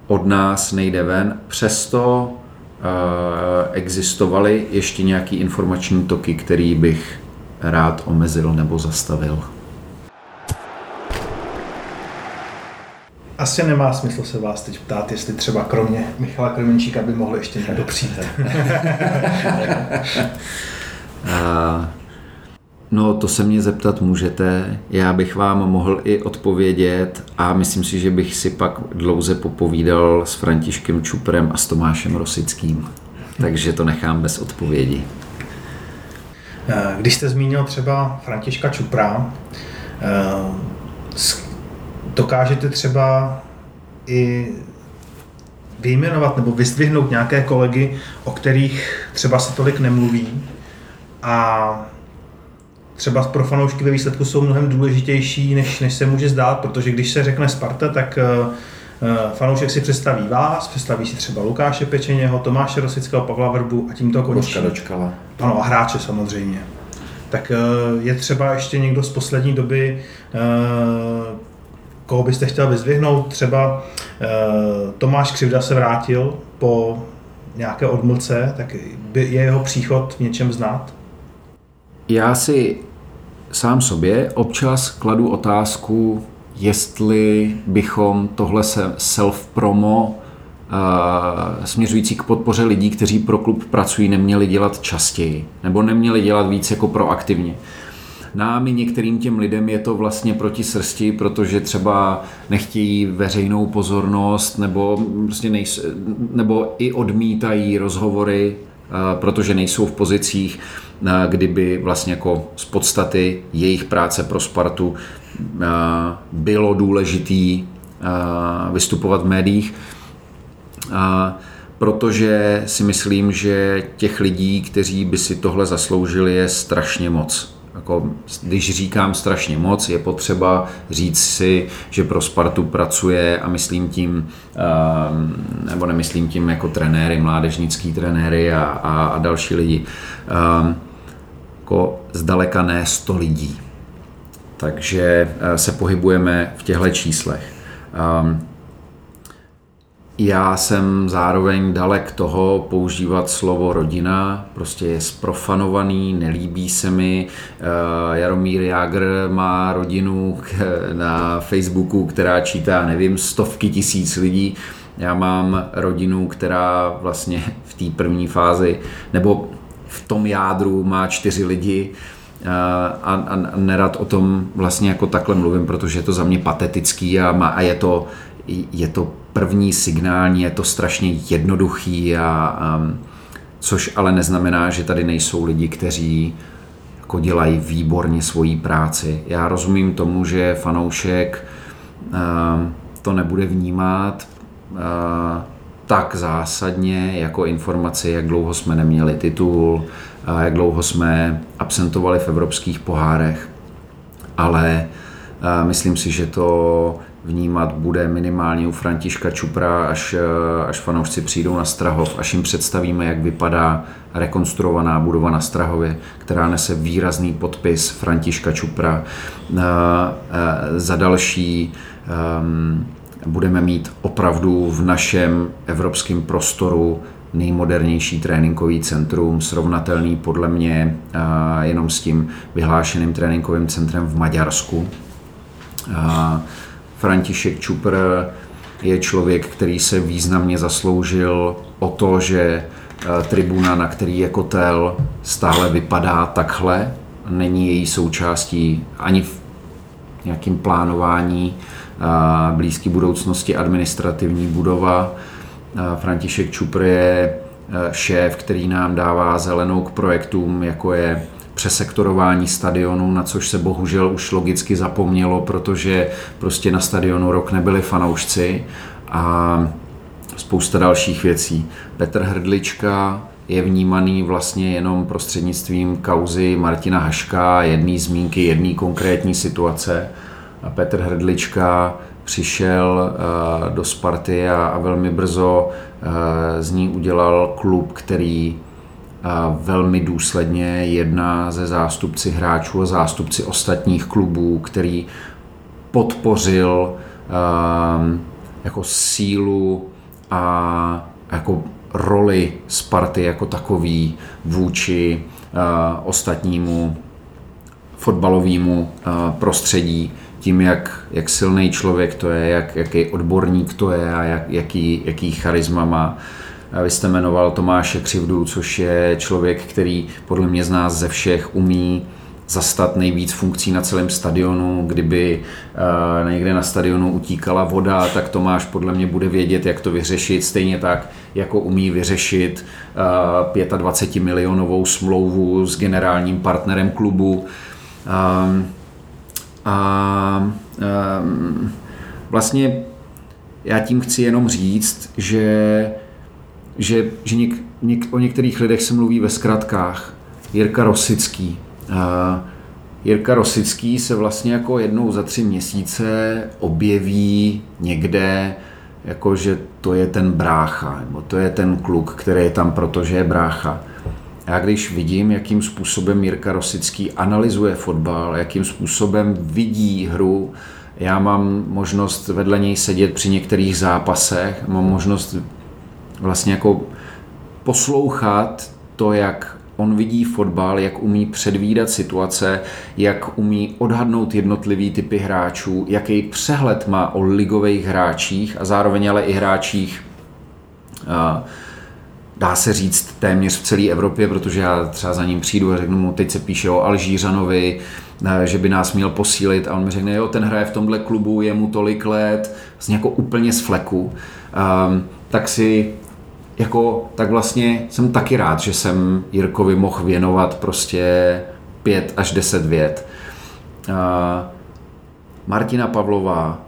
od nás nejde ven. Přesto existovaly ještě nějaký informační toky, který bych rád omezil nebo zastavil. Asi nemá smysl se vás teď ptát, jestli třeba kromě Michala Kremenčíka by mohl ještě někdo přijít. [LAUGHS] [LAUGHS] No, to se mě zeptat můžete. Já bych vám mohl i odpovědět a myslím si, že bych si pak dlouze popovídal s Františkem Čuprem a s Tomášem Rosickým. Takže to nechám bez odpovědi. Eh, když jste zmínil třeba Františka Čupra, eh, dokážete třeba i vyjmenovat nebo vyzdvihnout nějaké kolegy, o kterých třeba se tolik nemluví a třeba pro fanoušky ve výsledku jsou mnohem důležitější, než, než se může zdát, protože když se řekne Sparta, tak uh, fanoušek si představí vás, představí si třeba Lukáše Pečeněho, Tomáše Rosického, Pavla Vrbu a tím to končí. dočkala. Ano, a hráče samozřejmě. tak je třeba ještě někdo z poslední doby, koho byste chtěl vyzvihnout? Třeba Tomáš Křivda se vrátil po nějaké odmlce, tak je jeho příchod v něčem znát? Já si sám sobě občas kladu otázku, jestli bychom tohle self-promo směřující k podpoře lidí, kteří pro klub pracují, neměli dělat častěji, nebo neměli dělat víc jako proaktivně. Nám i některým těm lidem je to vlastně proti srsti, protože třeba nechtějí veřejnou pozornost nebo, prostě nejs, nebo i odmítají rozhovory, protože nejsou v pozicích, kdyby vlastně jako z podstaty jejich práce pro Spartu bylo důležitý vystupovat v médiích. Protože si myslím, že těch lidí, kteří by si tohle zasloužili, je strašně moc. Jako, když říkám strašně moc, je potřeba říct si, že pro Spartu pracuje a myslím tím, ehm, nebo nemyslím tím jako trenéry, mládežnický trenéry a, a, a další lidi, ehm, jako zdaleka ne 100 lidí. Takže eh, se pohybujeme v těchto číslech. Ehm, já jsem zároveň dalek toho používat slovo rodina, prostě je sprofanovaný, nelíbí se mi. Eh, Jaromír Jágr má rodinu na Facebooku, která čítá, nevím, stovky tisíc lidí. Já mám rodinu, která vlastně v té první fázi, nebo v tom jádru má čtyři lidi, eh, a, a, nerad o tom vlastně jako takhle mluvím, protože je to za mě patetický a, má, a je to, je to první signální, je to strašně jednoduchý, a, a, což ale neznamená, že tady nejsou lidi, kteří jako dělají výborně svoji práci. Já rozumím tomu, že fanoušek a, to nebude vnímat a, tak zásadně jako informaci, jak dlouho jsme neměli titul, a jak dlouho jsme absentovali v evropských pohárech, ale myslím si, že to vnímat bude minimálně u Františka Čupra, až, eh, až fanoušci přijdou na Strahov, až jim představíme, jak vypadá rekonstruovaná budova na Strahově, která nese výrazný podpis Františka Čupra. Eh, eh, za další ehm, budeme mít opravdu v našem evropském prostoru nejmodernější tréninkový centrum, srovnatelný podle mě jenom s tím vyhlášeným tréninkovým centrem v Maďarsku. František Čupr je člověk, který se významně zasloužil o to, že eh, tribuna, na který je kotel, stále vypadá takhle. Není její součástí ani v nějakým plánování eh, blízké budoucnosti administrativní budova. Eh, František Čupr je šéf, který nám dává zelenou k projektům, jako je přesektorování stadionu, na což se bohužel už logicky zapomnělo, protože prostě na stadionu rok nebyli fanoušci a spousta dalších věcí. Petr Hrdlička je vnímaný vlastně jenom prostřednictvím kauzy Martina Haška, jedné zmínky, jedné konkrétní situace. A Petr Hrdlička přišel uh, do Sparty a, velmi brzo uh, z ní udělal klub, který velmi důsledně jedná ze zástupci hráčů a zástupci ostatních klubů, který podpořil um, jako sílu a jako roli Sparty jako takový vůči uh, ostatnímu fotbalovému uh, prostředí, tím, jak, jak silný člověk to je, jak, jaký odborník to je a jak, jaký, jaký charisma má. Vy jste jmenoval Tomáše Křivdu, což je člověk, který podle mě z nás ze všech umí zastat nejvíc funkcí na celém stadionu. Kdyby uh, někde na stadionu utíkala voda, tak Tomáš podle mě bude vědět, jak to vyřešit. Stejně tak, jako umí vyřešit uh, 25 milionovou smlouvu s generálním partnerem klubu. Um, a um, vlastně já tím chci jenom říct, že že, že něk, něk, o některých lidech se mluví ve zkratkách. Jirka Rosický. Uh, Jirka Rosický se vlastně jako jednou za tři měsíce objeví někde, jako že to je ten brácha, nebo to je ten kluk, který je tam, protože je brácha. Já když vidím, jakým způsobem Jirka Rosický analyzuje fotbal, jakým způsobem vidí hru, já mám možnost vedle něj sedět při některých zápasech, mám možnost vlastně jako poslouchat to, jak on vidí fotbal, jak umí předvídat situace, jak umí odhadnout jednotlivý typy hráčů, jaký přehled má o ligových hráčích a zároveň ale i hráčích dá se říct téměř v celé Evropě, protože já třeba za ním přijdu a řeknu mu, teď se píše o Alžířanovi, že by nás měl posílit a on mi řekne, jo, ten hraje v tomhle klubu, je mu tolik let, vlastně jako úplně z fleku. Um, tak si jako, tak vlastně jsem taky rád, že jsem Jirkovi mohl věnovat prostě pět až deset vět. Martina Pavlová,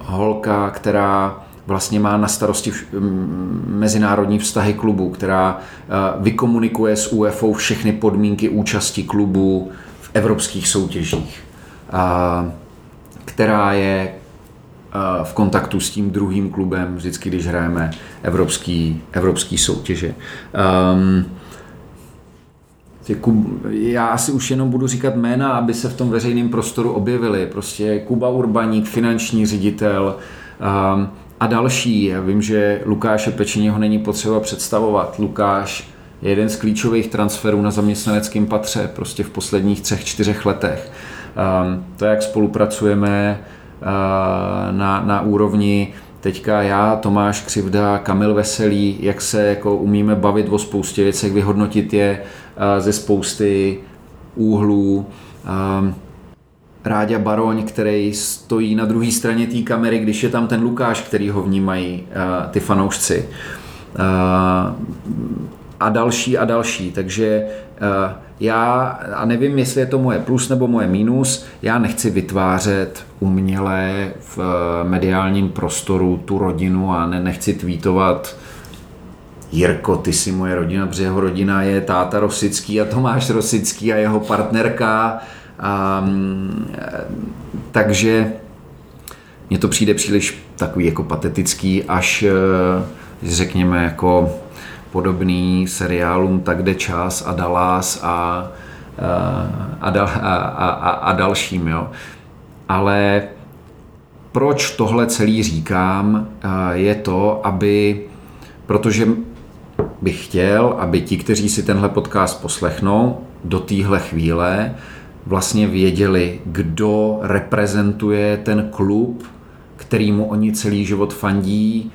holka, která vlastně má na starosti mezinárodní vztahy klubu, která vykomunikuje s UEFou všechny podmínky účasti klubu v evropských soutěžích, která je v kontaktu s tím druhým klubem, vždycky, když hrajeme evropský, evropský soutěže. Um, já asi už jenom budu říkat jména, aby se v tom veřejném prostoru objevili. Prostě Kuba Urbaník, finanční ředitel um, a další. Já vím, že Lukáše Pečeního není potřeba představovat. Lukáš je jeden z klíčových transferů na zaměstnaneckém patře prostě v posledních třech, čtyřech letech. Um, to, jak spolupracujeme, na, na úrovni teďka já, Tomáš Křivda, Kamil Veselý, jak se jako umíme bavit o spoustě věcech, vyhodnotit je ze spousty úhlů. Ráďa Baroň, který stojí na druhé straně té kamery, když je tam ten Lukáš, který ho vnímají ty fanoušci. A další a další. Takže já, a nevím, jestli je to moje plus nebo moje minus, já nechci vytvářet uměle v eh, mediálním prostoru tu rodinu a ne, nechci tweetovat Jirko, ty jsi moje rodina, protože jeho rodina je táta Rosický a Tomáš Rosický a jeho partnerka. A, mm, takže mně to přijde příliš takový jako patetický, až eh, řekněme jako podobný seriálům Tak jde čas a Dallas a, a, a, a, a, a dalším. Jo. Ale proč tohle celý říkám, je to, aby, protože bych chtěl, aby ti, kteří si tenhle podcast poslechnou do téhle chvíle, vlastně věděli, kdo reprezentuje ten klub, kterýmu oni celý život fandí,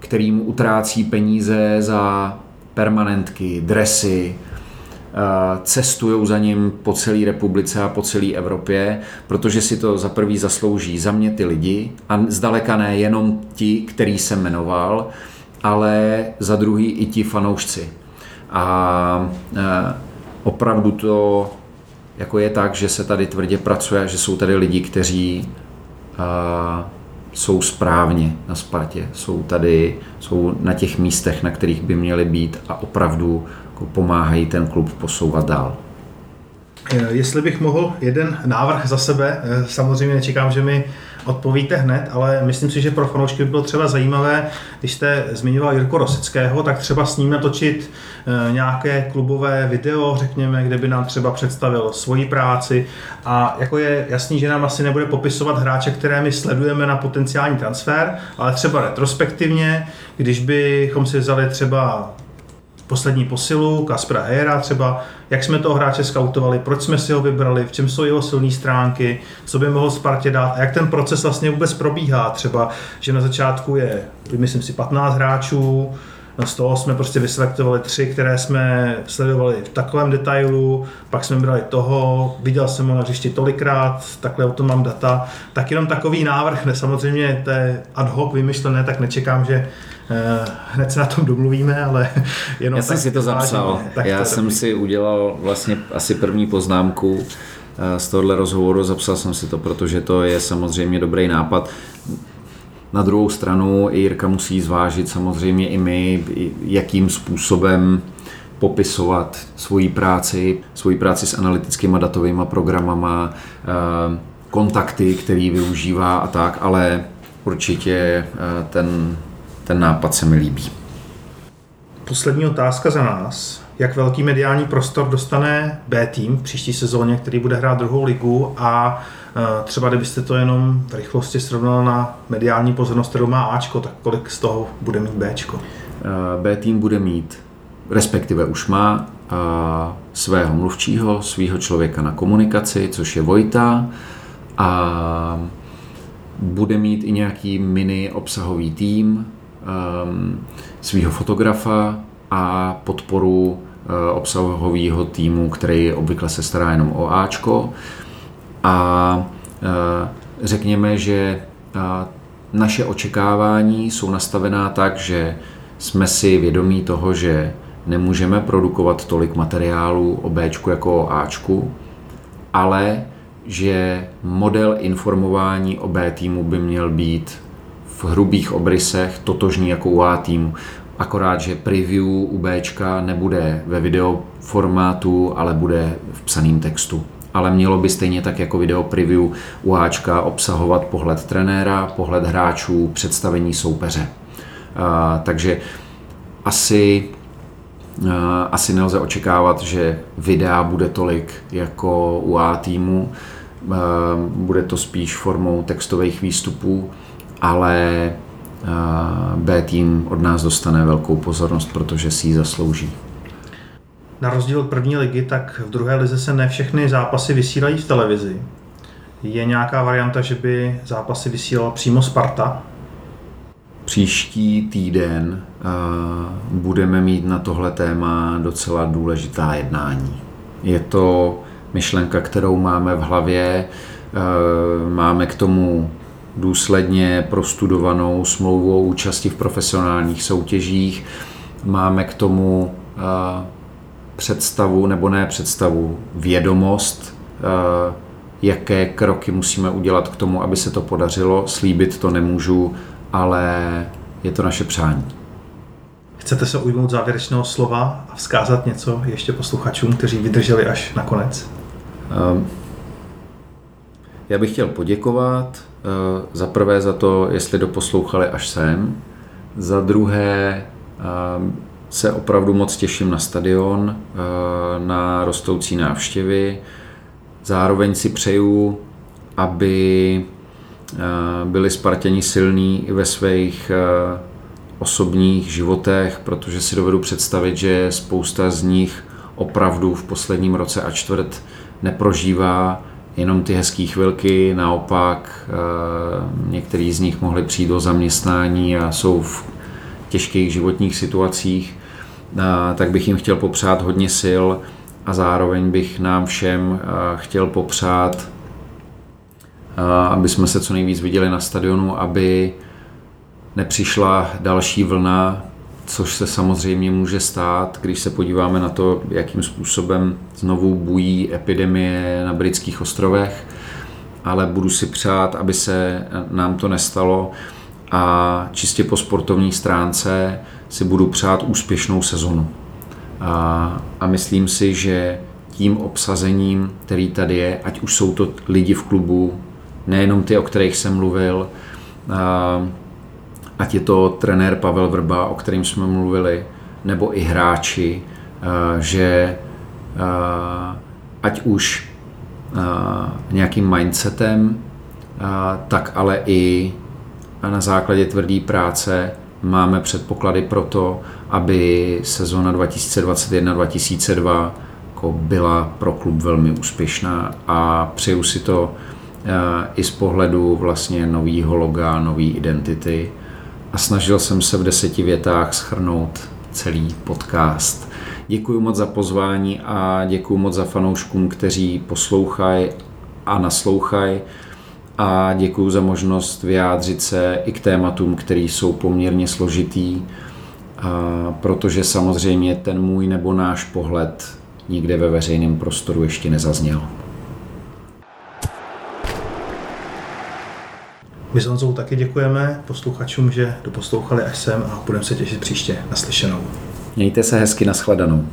kterým utrácí peníze za permanentky, dresy, eh, cestují za ním po celé republice a po celé Evropě, protože si to za prvý zaslouží za mě ty lidi a zdaleka ne jenom ti, který jsem jmenoval, ale za druhý i ti fanoušci. A eh, opravdu to jako je tak, že se tady tvrdě pracuje, že jsou tady lidi, kteří eh, jsou správně na Spartě, jsou tady, jsou na těch místech, na kterých by měli být a opravdu jako pomáhají ten klub posouvat dál. Eh, jestli bych mohl jeden návrh za sebe, eh, samozřejmě nečekám, že mi odpovíte hned, ale myslím si, že pro fanoušky by bylo třeba zajímavé, když jste zmiňoval Jirko Rosického, tak třeba s ním natočit eh, nějaké klubové video, řekněme, kde by nám třeba představil svoji práci. A jako je jasný, že nám asi nebude popisovat hráče, které my sledujeme na potenciální transfer, ale třeba retrospektivně, když bychom si vzali třeba poslední posilu, Kaspra Hejera třeba, jak jsme toho hráče skautovali, proč jsme si ho vybrali, v čem jsou jeho silné stránky, co by mohl Spartě dát a jak ten proces vlastně vůbec probíhá. Třeba, že na začátku je, myslím si, 15 hráčů, z toho jsme prostě vyselektovali tři, které jsme sledovali v takovém detailu, pak jsme brali toho, viděl jsem ho na hřišti tolikrát, takhle o tom mám data, tak jenom takový návrh, ne, samozřejmě to je ad hoc vymyšlené, tak nečekám, že Eh, hned se na tom domluvíme, ale [LAUGHS] jenom Já jsem si to zapsal. Tak Já to jsem si udělal vlastně asi první poznámku eh, z tohohle rozhovoru, zapsal jsem si to, protože to je samozřejmě dobrý nápad. Na druhou stranu Jirka musí zvážit samozřejmě i my, jakým způsobem popisovat svoji práci, svoji práci s analytickými datovými programama, eh, kontakty, který využívá a tak, ale určitě ten ten nápad se mi líbí. Poslední otázka za nás. Jak velký mediální prostor dostane B tým v příští sezóně, který bude hrát druhou ligu a e, třeba kdybyste to jenom v rychlosti srovnal na mediální pozornost, kterou má Ačko, tak kolik z toho bude mít Bčko? E, B tým bude mít, respektive už má svého mluvčího, svého člověka na komunikaci, což je Vojta a bude mít i nějaký mini obsahový tým, svého fotografa a podporu obsahového týmu, který obvykle se stará jenom o Ačko. A uh, řekněme, že uh, naše očekávání jsou nastavená tak, že jsme si vědomí toho, že nemůžeme produkovat tolik materiálů o B jako o A, ale že model informování o B týmu by měl být v hrubých obrysech totožný jako u A týmu. Akorát, že preview u B nebude ve video formátu, ale bude v psaném textu. Ale mělo by stejně tak jako video preview u Ačka obsahovat pohled trenéra, pohled hráčů, představení soupeře. A, takže asi asi nelze očekávat, že videa bude tolik jako u A týmu. Bude to spíš formou textových výstupů, ale B tým od nás dostane velkou pozornost, protože si ji zaslouží. Na rozdíl od první ligy, tak v druhé lize se ne všechny zápasy vysílají v televizi. Je nějaká varianta, že by zápasy vysílala přímo Sparta? Příští týden budeme mít na tohle téma docela důležitá jednání. Je to myšlenka, kterou máme v hlavě, máme k tomu důsledně prostudovanou smlouvu o účasti v profesionálních soutěžích, máme k tomu představu, nebo ne představu, vědomost, jaké kroky musíme udělat k tomu, aby se to podařilo. Slíbit to nemůžu, ale je to naše přání. Chcete se ujmout závěrečného slova a vzkázat něco ještě posluchačům, kteří vydrželi až na konec? Um, já bych chtěl poděkovat za prvé za to, jestli doposlouchali až sem. Za druhé uh, se opravdu moc těším na stadion, uh, na rostoucí návštěvy. Zároveň si přeju, aby byli Spartěni silní i ve svých osobních životech, protože si dovedu představit, že spousta z nich opravdu v posledním roce a čtvrt neprožívá jenom ty hezké chvilky, naopak některý z nich mohli přijít do zaměstnání a jsou v těžkých životních situacích, tak bych jim chtěl popřát hodně sil a zároveň bych nám všem chtěl popřát aby jsme se co nejvíc viděli na stadionu, aby nepřišla další vlna, což se samozřejmě může stát, když se podíváme na to, jakým způsobem znovu bují epidemie na britských ostrovech, ale budu si přát, aby se nám to nestalo a čistě po sportovní stránce si budu přát úspěšnou sezonu. A, a myslím si, že tím obsazením, který tady je, ať už jsou to lidi v klubu, nejenom ty, o kterých jsem mluvil, ať je to trenér Pavel Vrba, o kterým jsme mluvili, nebo i hráči, že ať už nějakým mindsetem, tak ale i na základě tvrdé práce máme předpoklady pro to, aby sezóna 2021-2002 jako byla pro klub velmi úspěšná. A přeju si to i z pohledu vlastně nového loga, nový identity a snažil jsem se v deseti větách schrnout celý podcast. Děkuji moc za pozvání a děkuji moc za fanouškům, kteří poslouchají a naslouchají a děkuji za možnost vyjádřit se i k tématům, které jsou poměrně složitý, protože samozřejmě ten můj nebo náš pohled nikde ve veřejném prostoru ještě nezazněl. My s Honzou taky děkujeme posluchačům, že doposlouchali až sem a budeme se těšit příště naslyšenou. Mějte se hezky, nashledanou.